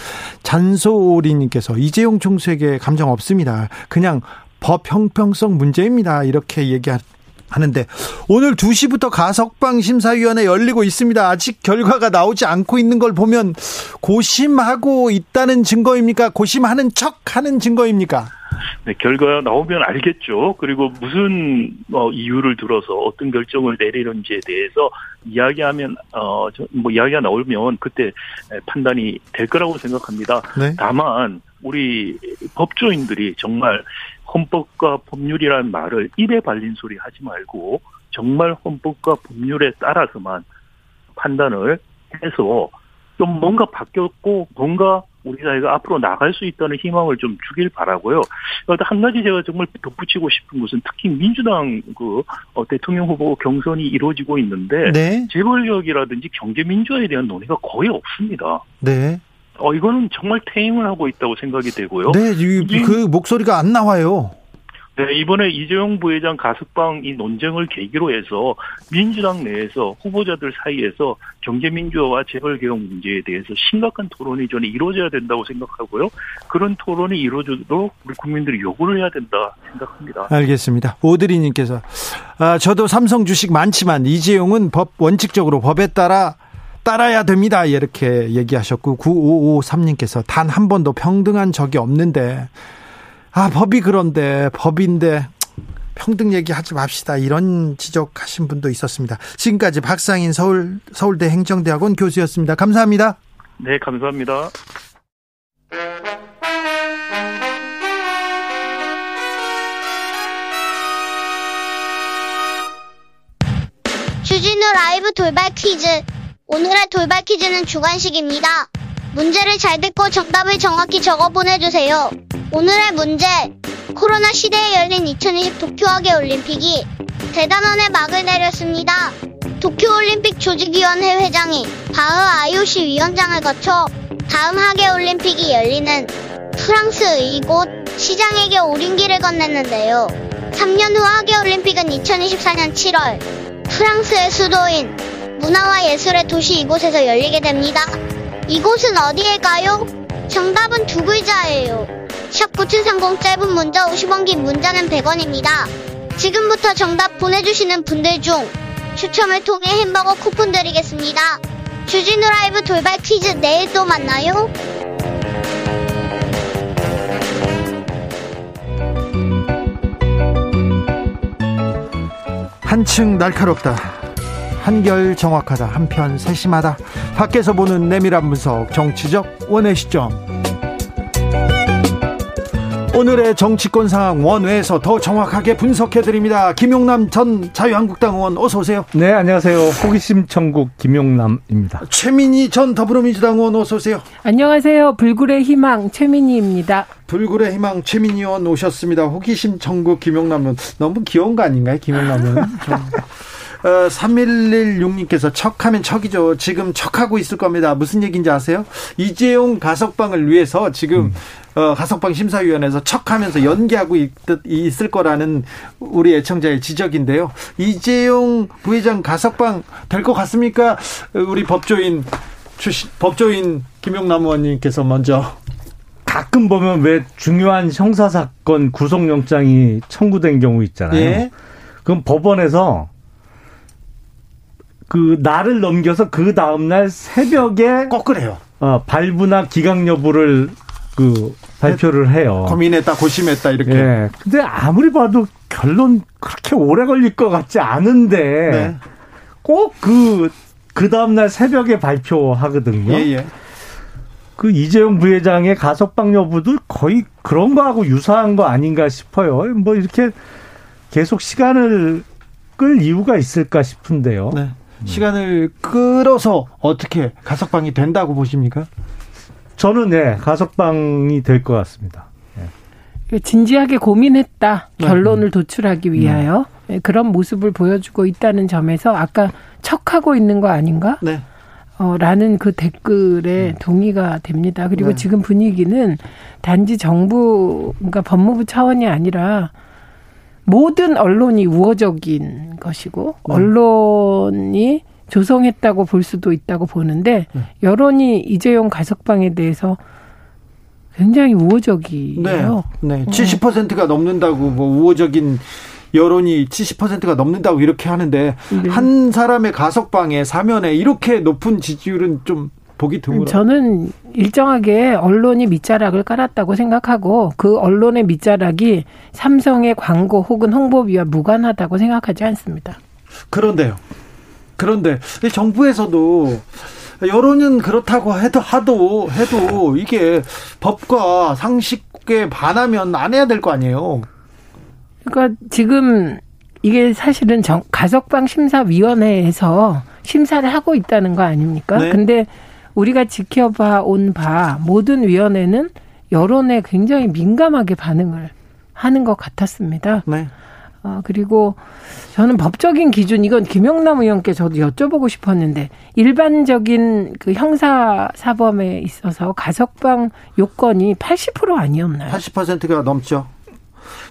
S1: 잔소리님께서 이재용 총수에게 감정 없습니다. 그냥 법 형평성 문제입니다. 이렇게 얘기하, 하는데 오늘 2시부터 가석방 심사위원회 열리고 있습니다. 아직 결과가 나오지 않고 있는 걸 보면 고심하고 있다는 증거입니까? 고심하는 척 하는 증거입니까?
S4: 네, 결과 나오면 알겠죠. 그리고 무슨 어, 이유를 들어서 어떤 결정을 내리는지에 대해서 이야기하면 어 뭐 이야기가 나오면 그때 판단이 될 거라고 생각합니다. 네. 다만 우리 법조인들이 정말 헌법과 법률이라는 말을 입에 발린 소리 하지 말고 정말 헌법과 법률에 따라서만 판단을 해서 좀 뭔가 바뀌었고 뭔가 우리 사회가 앞으로 나갈 수 있다는 희망을 좀 주길 바라고요. 한 가지 제가 정말 덧붙이고 싶은 것은 특히 민주당 그 어, 대통령 후보 경선이 이루어지고 있는데 네. 재벌력이라든지 경제 민주화에 대한 논의가 거의 없습니다. 네. 어 이거는 정말 퇴임을 하고 있다고 생각이 되고요.
S1: 네, 그 목소리가 안 나와요.
S4: 네, 이번에 이재용 부회장 가석방 이 논쟁을 계기로 해서 민주당 내에서 후보자들 사이에서 경제민주화와 재벌개혁 문제에 대해서 심각한 토론이 전에 이루어져야 된다고 생각하고요. 그런 토론이 이루어지도록 우리 국민들이 요구를 해야 된다 생각합니다.
S1: 알겠습니다. 오드리님께서 아, 저도 삼성 주식 많지만 이재용은 법 원칙적으로 법에 따라 따라야 됩니다. 이렇게 얘기하셨고 9553님께서 단 한 번도 평등한 적이 없는데 아, 법이 그런데, 법인데, 평등 얘기하지 맙시다. 이런 지적하신 분도 있었습니다. 지금까지 박상인 서울, 서울대 행정대학원 교수였습니다. 감사합니다.
S4: 네, 감사합니다.
S5: 주진우 라이브 돌발 퀴즈. 오늘의 돌발 퀴즈는 주관식입니다. 문제를 잘 듣고 정답을 정확히 적어 보내주세요. 오늘의 문제. 코로나 시대에 열린 2020 도쿄하계 올림픽이 대단원의 막을 내렸습니다. 도쿄올림픽 조직위원회 회장이 바흐 IOC 위원장을 거쳐 다음 하계 올림픽이 열리는 프랑스 이곳 시장에게 길을 건넸는데요. 3년 후 하계 올림픽은 2024년 7월 프랑스의 수도인 문화와 예술의 도시 이곳에서 열리게 됩니다. 이곳은 어디일까요? 정답은 두 글자예요. 샵 9730 짧은 문자 50원 긴 문자는 100원입니다. 지금부터 정답 보내주시는 분들 중 추첨을 통해 햄버거 쿠폰 드리겠습니다. 주진우 라이브 돌발 퀴즈 내일 또 만나요.
S1: 한층 날카롭다. 한결 정확하다. 한편 세심하다. 밖에서 보는 내밀한 분석, 정치적 원의 시점. 오늘의 정치권 상황 원외에서 더 정확하게 분석해 드립니다. 김용남 전 자유한국당 의원 어서 오세요.
S6: 네, 안녕하세요. 호기심 천국 김용남입니다.
S1: 최민희 전 더불어민주당 의원 어서 오세요.
S7: 안녕하세요. 불굴의 희망 최민희입니다.
S1: 불굴의 희망 최민희 의원 오셨습니다. 호기심 천국 김용남 은 너무 귀여운 거 아닌가요? 김용남 은. *laughs* 어, 3116님께서 척하면 척이죠. 지금 척하고 있을 겁니다. 무슨 얘기인지 아세요? 이재용 가석방을 위해서 지금 음. 어, 가석방 심사위원회에서 척하면서 연기하고 있, 있을 거라는 우리 애청자의 지적인데요. 이재용 부회장 가석방 될 것 같습니까? 우리 법조인 출신 법조인 김용남 의원님께서 먼저
S6: 가끔 보면 왜 중요한 형사 사건 구속영장이 청구된 경우 있잖아요. 예? 그럼 법원에서 그 날을 넘겨서 그 다음 날 새벽에
S1: 거꾸래요.
S6: 어, 발부나 기각 여부를 그 발표를 해요.
S1: 고민했다, 고심했다 이렇게.
S6: 예. 근데 아무리 봐도 결론 그렇게 오래 걸릴 것 같지 않은데 네. 꼭그그 그 다음 날 새벽에 발표하거든요. 예, 예. 그 이재용 부회장의 가석방 여부도 거의 그런 거하고 유사한 거 아닌가 싶어요. 뭐 이렇게 계속 시간을 끌 이유가 있을까 싶은데요. 네.
S1: 시간을 끌어서 어떻게 가석방이 된다고 보십니까?
S6: 저는 네, 가석방이 될 것 같습니다.
S7: 네. 진지하게 고민했다. 네. 결론을 도출하기 위하여 네. 그런 모습을 보여주고 있다는 점에서 아까 척하고 있는 거 아닌가? 네. 어, 라는 그 댓글에 음. 동의가 됩니다. 그리고 네. 지금 분위기는 단지 정부, 그러니까 법무부 차원이 아니라 모든 언론이 우호적인 것이고 네. 언론이 조성했다고 볼 수도 있다고 보는데 네. 여론이 이재용 가석방에 대해서 굉장히 우호적이에요.
S1: 네, 네. 70%가 넘는다고 뭐 우호적인 여론이 70%가 넘는다고 이렇게 하는데 네. 한 사람의 가석방에 사면에 이렇게 높은 지지율은 좀 보기 드물어.
S7: 저는 일정하게 언론이 밑자락을 깔았다고 생각하고 그 언론의 밑자락이 삼성의 광고 혹은 홍보비와 무관하다고 생각하지 않습니다.
S1: 그런데요. 그런데 정부에서도 여론은 그렇다고 해도 하도 해도 이게 법과 상식에 반하면 안 해야 될 거 아니에요.
S7: 그러니까 지금 이게 사실은 정, 가석방 심사위원회에서 심사를 하고 있다는 거 아닙니까? 네. 근데 우리가 지켜봐 온 바 모든 위원회는 여론에 굉장히 민감하게 반응을 하는 것 같았습니다. 네. 어, 그리고 저는 법적인 기준 이건 김영남 의원께 저도 여쭤보고 싶었는데 일반적인 그 형사 사범에 있어서 가석방 요건이 80% 아니었나요?
S1: 80%가 넘죠.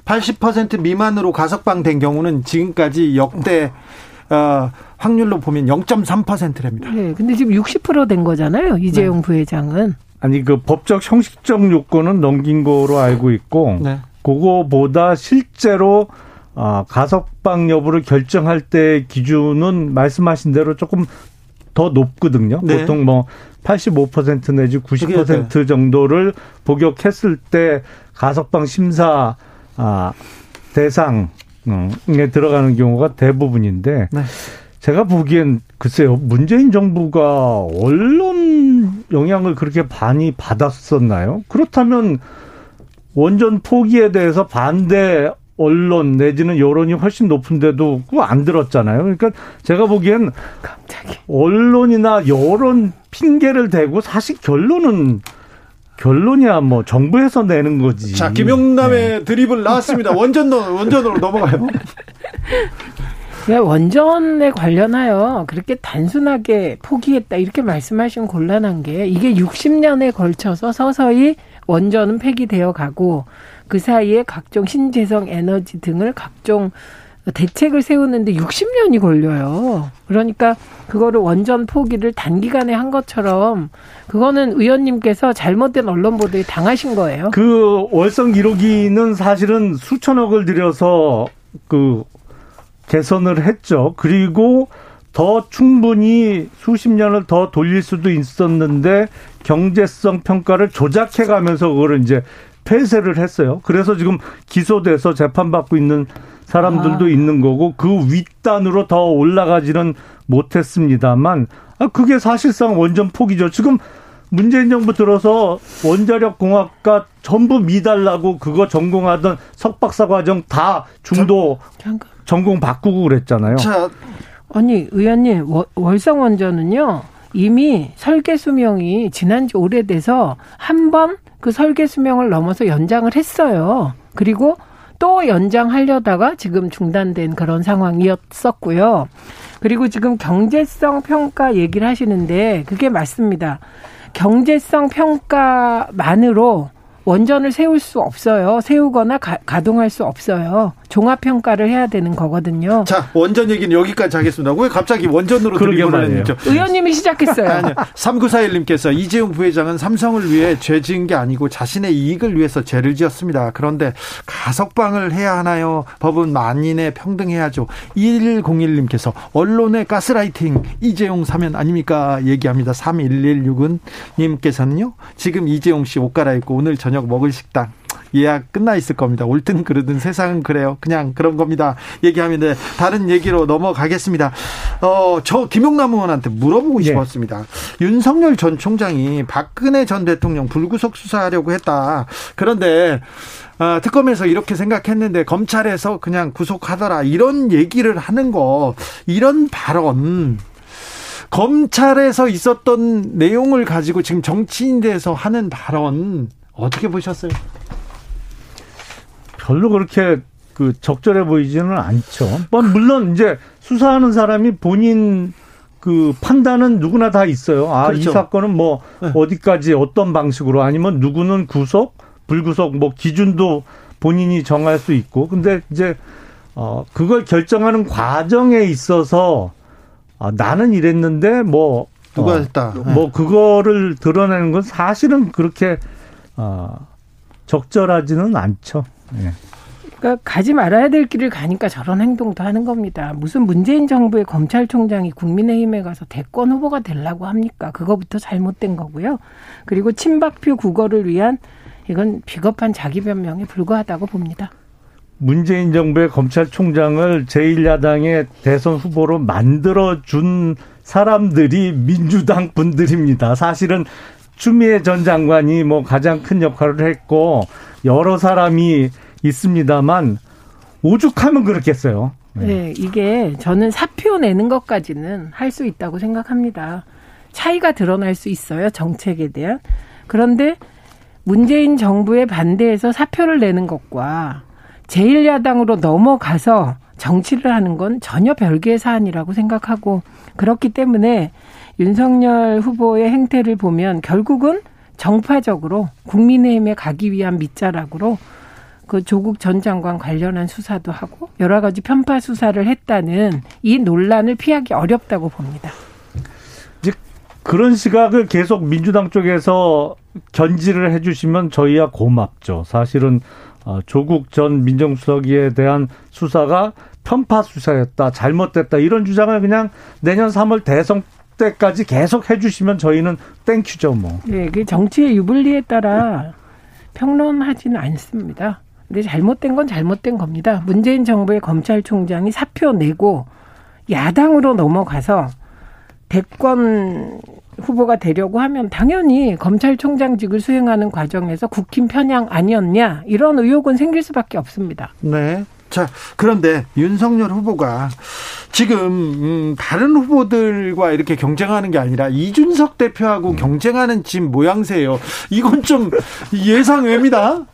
S1: 80% 미만으로 가석방 된 경우는 지금까지 역대 어, 확률로 보면 0.3%랍니다.
S7: 네, 근데 지금 60%된 거잖아요. 이재용 네. 부회장은.
S6: 아니 그 법적 형식적 요건은 넘긴 거로 알고 있고 네. 그거보다 실제로 아, 가석방 여부를 결정할 때 기준은 말씀하신 대로 조금 더 높거든요. 네. 보통 뭐 85% 내지 90% 정도를 복역했을 때 가석방 심사 아, 대상 에 들어가는 경우가 대부분인데 네. 제가 보기엔 글쎄요 문재인 정부가 언론 영향을 그렇게 많이 받았었나요? 그렇다면 원전 포기에 대해서 반대 언론 내지는 여론이 훨씬 높은데도 그거 안 들었잖아요. 그러니까 제가 보기엔 갑자기 언론이나 여론 핑계를 대고 사실 결론은 결론이야 뭐 정부에서 내는 거지.
S1: 자 김용남의 네. 드립을 나왔습니다. 원전으로 원전으로 넘어가요. *laughs*
S7: 네, 원전에 관련하여 그렇게 단순하게 포기했다 이렇게 말씀하시면 곤란한 게 이게 60년에 걸쳐서 서서히 원전은 폐기되어 가고 그 사이에 각종 신재생 에너지 등을 각종 대책을 세우는데 60년이 걸려요. 그러니까 그거를 원전 포기를 단기간에 한 것처럼 그거는 의원님께서 잘못된 언론 보도에 당하신 거예요.
S6: 그 월성 1호기는 사실은 수천억을 들여서 그 개선을 했죠. 그리고 더 충분히 수십 년을 더 돌릴 수도 있었는데 경제성 평가를 조작해 가면서 그거를 이제 폐쇄를 했어요. 그래서 지금 기소돼서 재판받고 있는 사람들도 아. 있는 거고 그 윗단으로 더 올라가지는 못했습니다만 아 그게 사실상 원전 포기죠. 지금 문재인 정부 들어서 원자력 공학과 전부 미달라고 그거 전공하던 석박사 과정 다 중도 잠깐. 전공 바꾸고 그랬잖아요. 자.
S7: 아니 의원님 월성 원전은요 이미 설계 수명이 지난 지 오래돼서 한 번 그 설계 수명을 넘어서 연장을 했어요. 그리고 또 연장하려다가 지금 중단된 그런 상황이었었고요. 그리고 지금 경제성 평가 얘기를 하시는데 그게 맞습니다. 경제성 평가만으로 원전을 세울 수 없어요. 세우거나 가, 가동할 수 없어요. 종합 평가를 해야 되는 거거든요.
S1: 자, 원전 얘기는 여기까지 하겠습니다. 왜 갑자기 원전으로 들이고는
S7: 했죠? 의원님이 시작했어요.
S1: 아니요. 3941님께서 이재용 부회장은 삼성을 위해 죄 지은 게 아니고 자신의 이익을 위해서 죄를 지었습니다. 그런데 가석방을 해야 하나요? 법은 만인의 평등해야죠. 2101님께서 언론의 가스라이팅 이재용 사면 아닙니까? 얘기합니다. 3116은 님께서는요. 지금 이재용 씨 옷 갈아입고 오늘 저녁 먹을 식당 예약 끝나 있을 겁니다. 옳든 그르든 세상은 그래요. 그냥 그런 겁니다. 얘기하면 다른 얘기로 넘어가겠습니다. 어, 저 김용남 의원한테 물어보고 네. 싶었습니다. 윤석열 전 총장이 박근혜 전 대통령 불구속 수사하려고 했다. 그런데 어, 특검에서 이렇게 생각했는데 검찰에서 그냥 구속하더라. 이런 얘기를 하는 거, 이런 발언. 검찰에서 있었던 내용을 가지고 지금 정치인대에서 하는 발언 어떻게 보셨어요?
S6: 별로 그렇게 그 적절해 보이지는 않죠. 뭐 물론 이제 수사하는 사람이 본인 그 판단은 누구나 다 있어요. 아, 그렇죠. 이 사건은 뭐 네. 어디까지 어떤 방식으로 아니면 누구는 구속, 불구속 뭐 기준도 본인이 정할 수 있고. 근데 이제 어 그걸 결정하는 과정에 있어서 아, 나는 이랬는데 뭐
S1: 누가 어, 했다.
S6: 뭐 그거를 드러내는 건 사실은 그렇게 어, 적절하지는 않죠. 예.
S7: 그러니까 가지 말아야 될 길을 가니까 저런 행동도 하는 겁니다. 무슨 문재인 정부의 검찰총장이 국민의힘에 가서 대권 후보가 되려고 합니까? 그거부터 잘못된 거고요. 그리고 친박표 국어를 위한 이건 비겁한 자기 변명에 불과하다고 봅니다.
S6: 문재인 정부의 검찰총장을 제1야당의 대선 후보로 만들어준 사람들이 민주당 분들입니다. 사실은 추미애 전 장관이 뭐 가장 큰 역할을 했고 여러 사람이 있습니다만 오죽하면 그렇겠어요.
S7: 네. 네, 이게 저는 사표 내는 것까지는 할 수 있다고 생각합니다. 차이가 드러날 수 있어요. 정책에 대한. 그런데 문재인 정부에 반대해서 사표를 내는 것과 제1야당으로 넘어가서 정치를 하는 건 전혀 별개의 사안이라고 생각하고 그렇기 때문에 윤석열 후보의 행태를 보면 결국은 정파적으로 국민의힘에 가기 위한 밑자락으로 그 조국 전 장관 관련한 수사도 하고 여러 가지 편파 수사를 했다는 이 논란을 피하기 어렵다고 봅니다.
S6: 그런 시각을 계속 민주당 쪽에서 견지를 해주시면 저희야 고맙죠. 사실은 어, 조국 전 민정수석에 대한 수사가 편파 수사였다, 잘못됐다 이런 주장을 그냥 내년 3월 대선 때까지 계속 해주시면 저희는 thank you죠 뭐.
S7: 네, 그 정치의 유불리에 따라 평론하지는 않습니다. 근데 잘못된 건 잘못된 겁니다. 문재인 정부의 검찰총장이 사표 내고 야당으로 넘어가서 대권 후보가 되려고 하면 당연히 검찰총장직을 수행하는 과정에서 국힘 편향 아니었냐 이런 의혹은 생길 수밖에 없습니다.
S1: 네. 자, 그런데 윤석열 후보가 지금 음, 다른 후보들과 이렇게 경쟁하는 게 아니라 이준석 대표하고 음. 경쟁하는 집 모양새예요. 이건 좀 예상 외입니다.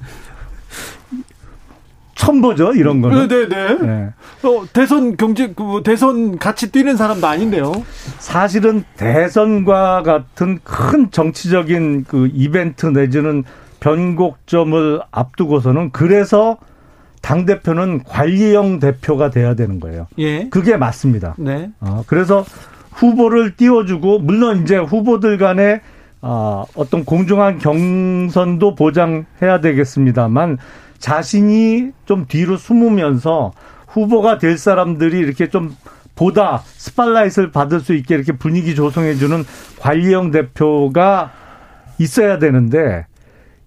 S6: 처음 보죠 이런 거는.
S1: 네네네. 네, 네. 네. 어, 대선 경제 그 대선 같이 뛰는 사람도 아닌데요.
S6: 사실은 대선과 같은 큰 정치적인 그 이벤트 내지는 변곡점을 앞두고서는 그래서 당 대표는 관리형 대표가 돼야 되는 거예요. 예. 그게 맞습니다. 네. 어, 그래서 후보를 띄워주고 물론 이제 후보들 간에 어, 어떤 공정한 경선도 보장해야 되겠습니다만 자신이 좀 뒤로 숨으면서 후보가 될 사람들이 이렇게 좀 보다 스팔라이트를 받을 수 있게 이렇게 분위기 조성해주는 관리형 대표가 있어야 되는데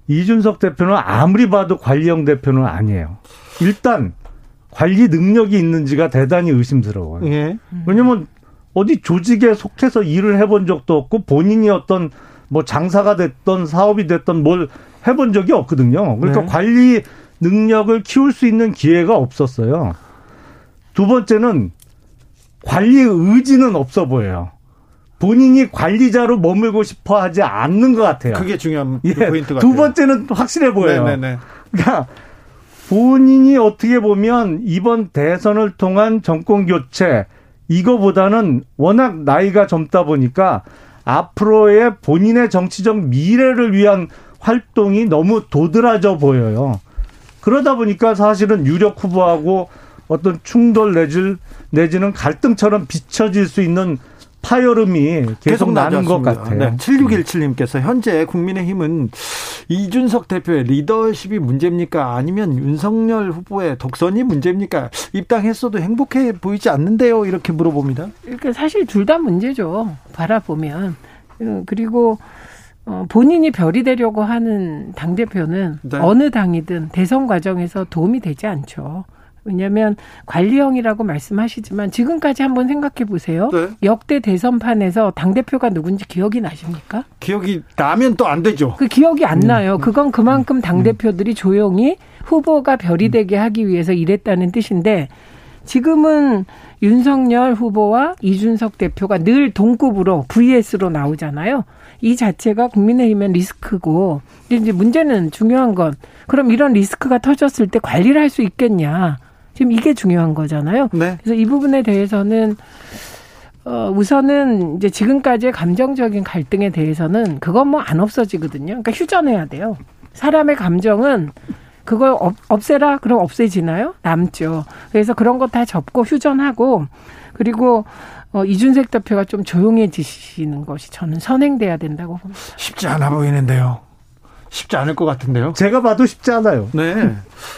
S6: 이준석 대표는 아무리 봐도 관리형 대표는 아니에요. 일단 관리 능력이 있는지가 대단히 의심스러워요. 예. 왜냐면 어디 조직에 속해서 일을 해본 적도 없고 본인이 어떤 뭐 장사가 됐던 사업이 됐던 뭘 해본 적이 없거든요. 그러니까 네. 관리 능력을 키울 수 있는 기회가 없었어요. 두 번째는 관리 의지는 없어 보여요. 본인이 관리자로 머물고 싶어 하지 않는 것 같아요.
S1: 그게 중요한 예, 포인트
S6: 같아요. 두 번째는 확실해 보여요. 네네네. 그러니까 본인이 어떻게 보면 이번 대선을 통한 정권 교체 이거보다는 워낙 나이가 젊다 보니까 앞으로의 본인의 정치적 미래를 위한 활동이 너무 도드라져 보여요. 그러다 보니까 사실은 유력 후보하고 어떤 충돌 내질 내지는 갈등처럼 비춰질 수 있는 파열음이 계속, 계속 나는 것 같아요. 네,
S1: 7617님께서 현재 국민의힘은 이준석 대표의 리더십이 문제입니까? 아니면 윤석열 후보의 독선이 문제입니까? 입당했어도 행복해 보이지 않는데요? 이렇게 물어봅니다.
S7: 그러니까 사실 둘 다 문제죠. 바라보면. 어, 그리고 어, 본인이 별이 되려고 하는 당대표는 네. 어느 당이든 대선 과정에서 도움이 되지 않죠. 왜냐하면 관리형이라고 말씀하시지만 지금까지 한번 생각해 보세요. 네. 역대 대선판에서 당 대표가 누군지 기억이 나십니까?
S1: 기억이 나면 또 안 되죠.
S7: 그 기억이 안 음. 나요. 그건 그만큼 당 대표들이 음. 조용히 후보가 별이 되게 하기 위해서 일했다는 뜻인데 지금은 윤석열 후보와 이준석 대표가 늘 동급으로 VS로 나오잖아요. 이 자체가 국민의힘은 리스크고 이제 문제는 중요한 건 그럼 이런 리스크가 터졌을 때 관리를 할 수 있겠냐. 지금 이게 중요한 거잖아요. 네. 그래서 이 부분에 대해서는 어, 우선은 이제 지금까지의 감정적인 갈등에 대해서는 그건 뭐 안 없어지거든요. 그러니까 휴전해야 돼요. 사람의 감정은 그걸 없, 없애라 그럼 없애지나요? 남죠. 그래서 그런 거 다 접고 휴전하고 그리고 어, 이준석 대표가 좀 조용해지시는 것이 저는 선행돼야 된다고 봅니다.
S1: 쉽지 않아 보이는데요. 쉽지 않을 것 같은데요.
S6: 제가 봐도 쉽지 않아요.
S1: 네.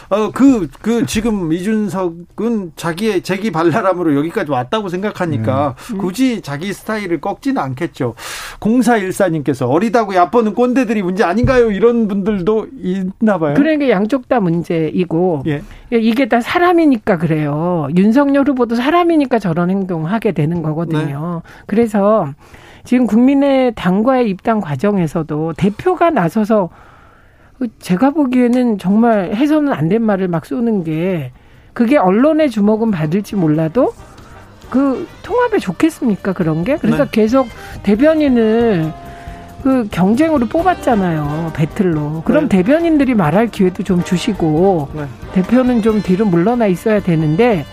S1: 어, 그, 그, 지금 이준석은 자기의 재기 발랄함으로 여기까지 왔다고 생각하니까 음. 굳이 자기 스타일을 꺾지는 않겠죠. 0414님께서 어리다고 얕보는 꼰대들이 문제 아닌가요? 이런 분들도 있나 봐요.
S7: 그러니까 양쪽 다 문제이고, 예. 이게 다 사람이니까 그래요. 윤석열 후보도 사람이니까 저런 행동하게 되는 거거든요. 네. 그래서 지금 국민의 당과의 입당 과정에서도 대표가 나서서 제가 보기에는 정말 해서는 안 된 말을 막 쏘는 게 그게 언론의 주목은 받을지 몰라도 그 통합에 좋겠습니까 그런 게 그래서 네. 계속 대변인을 그 경쟁으로 뽑았잖아요 배틀로 그럼 네. 대변인들이 말할 기회도 좀 주시고 네. 대표는 좀 뒤로 물러나 있어야 되는데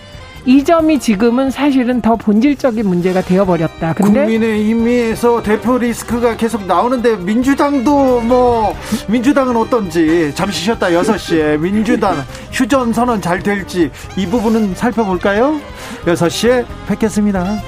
S7: 이 점이 지금은 사실은 더 본질적인 문제가 되어버렸다.
S1: 근데 국민의힘에서 대표 리스크가 계속 나오는데 민주당도 뭐 민주당은 어떤지 잠시 쉬었다 6시에 민주당 휴전 선언 잘 될지 이 부분은 살펴볼까요? 6시에 뵙겠습니다.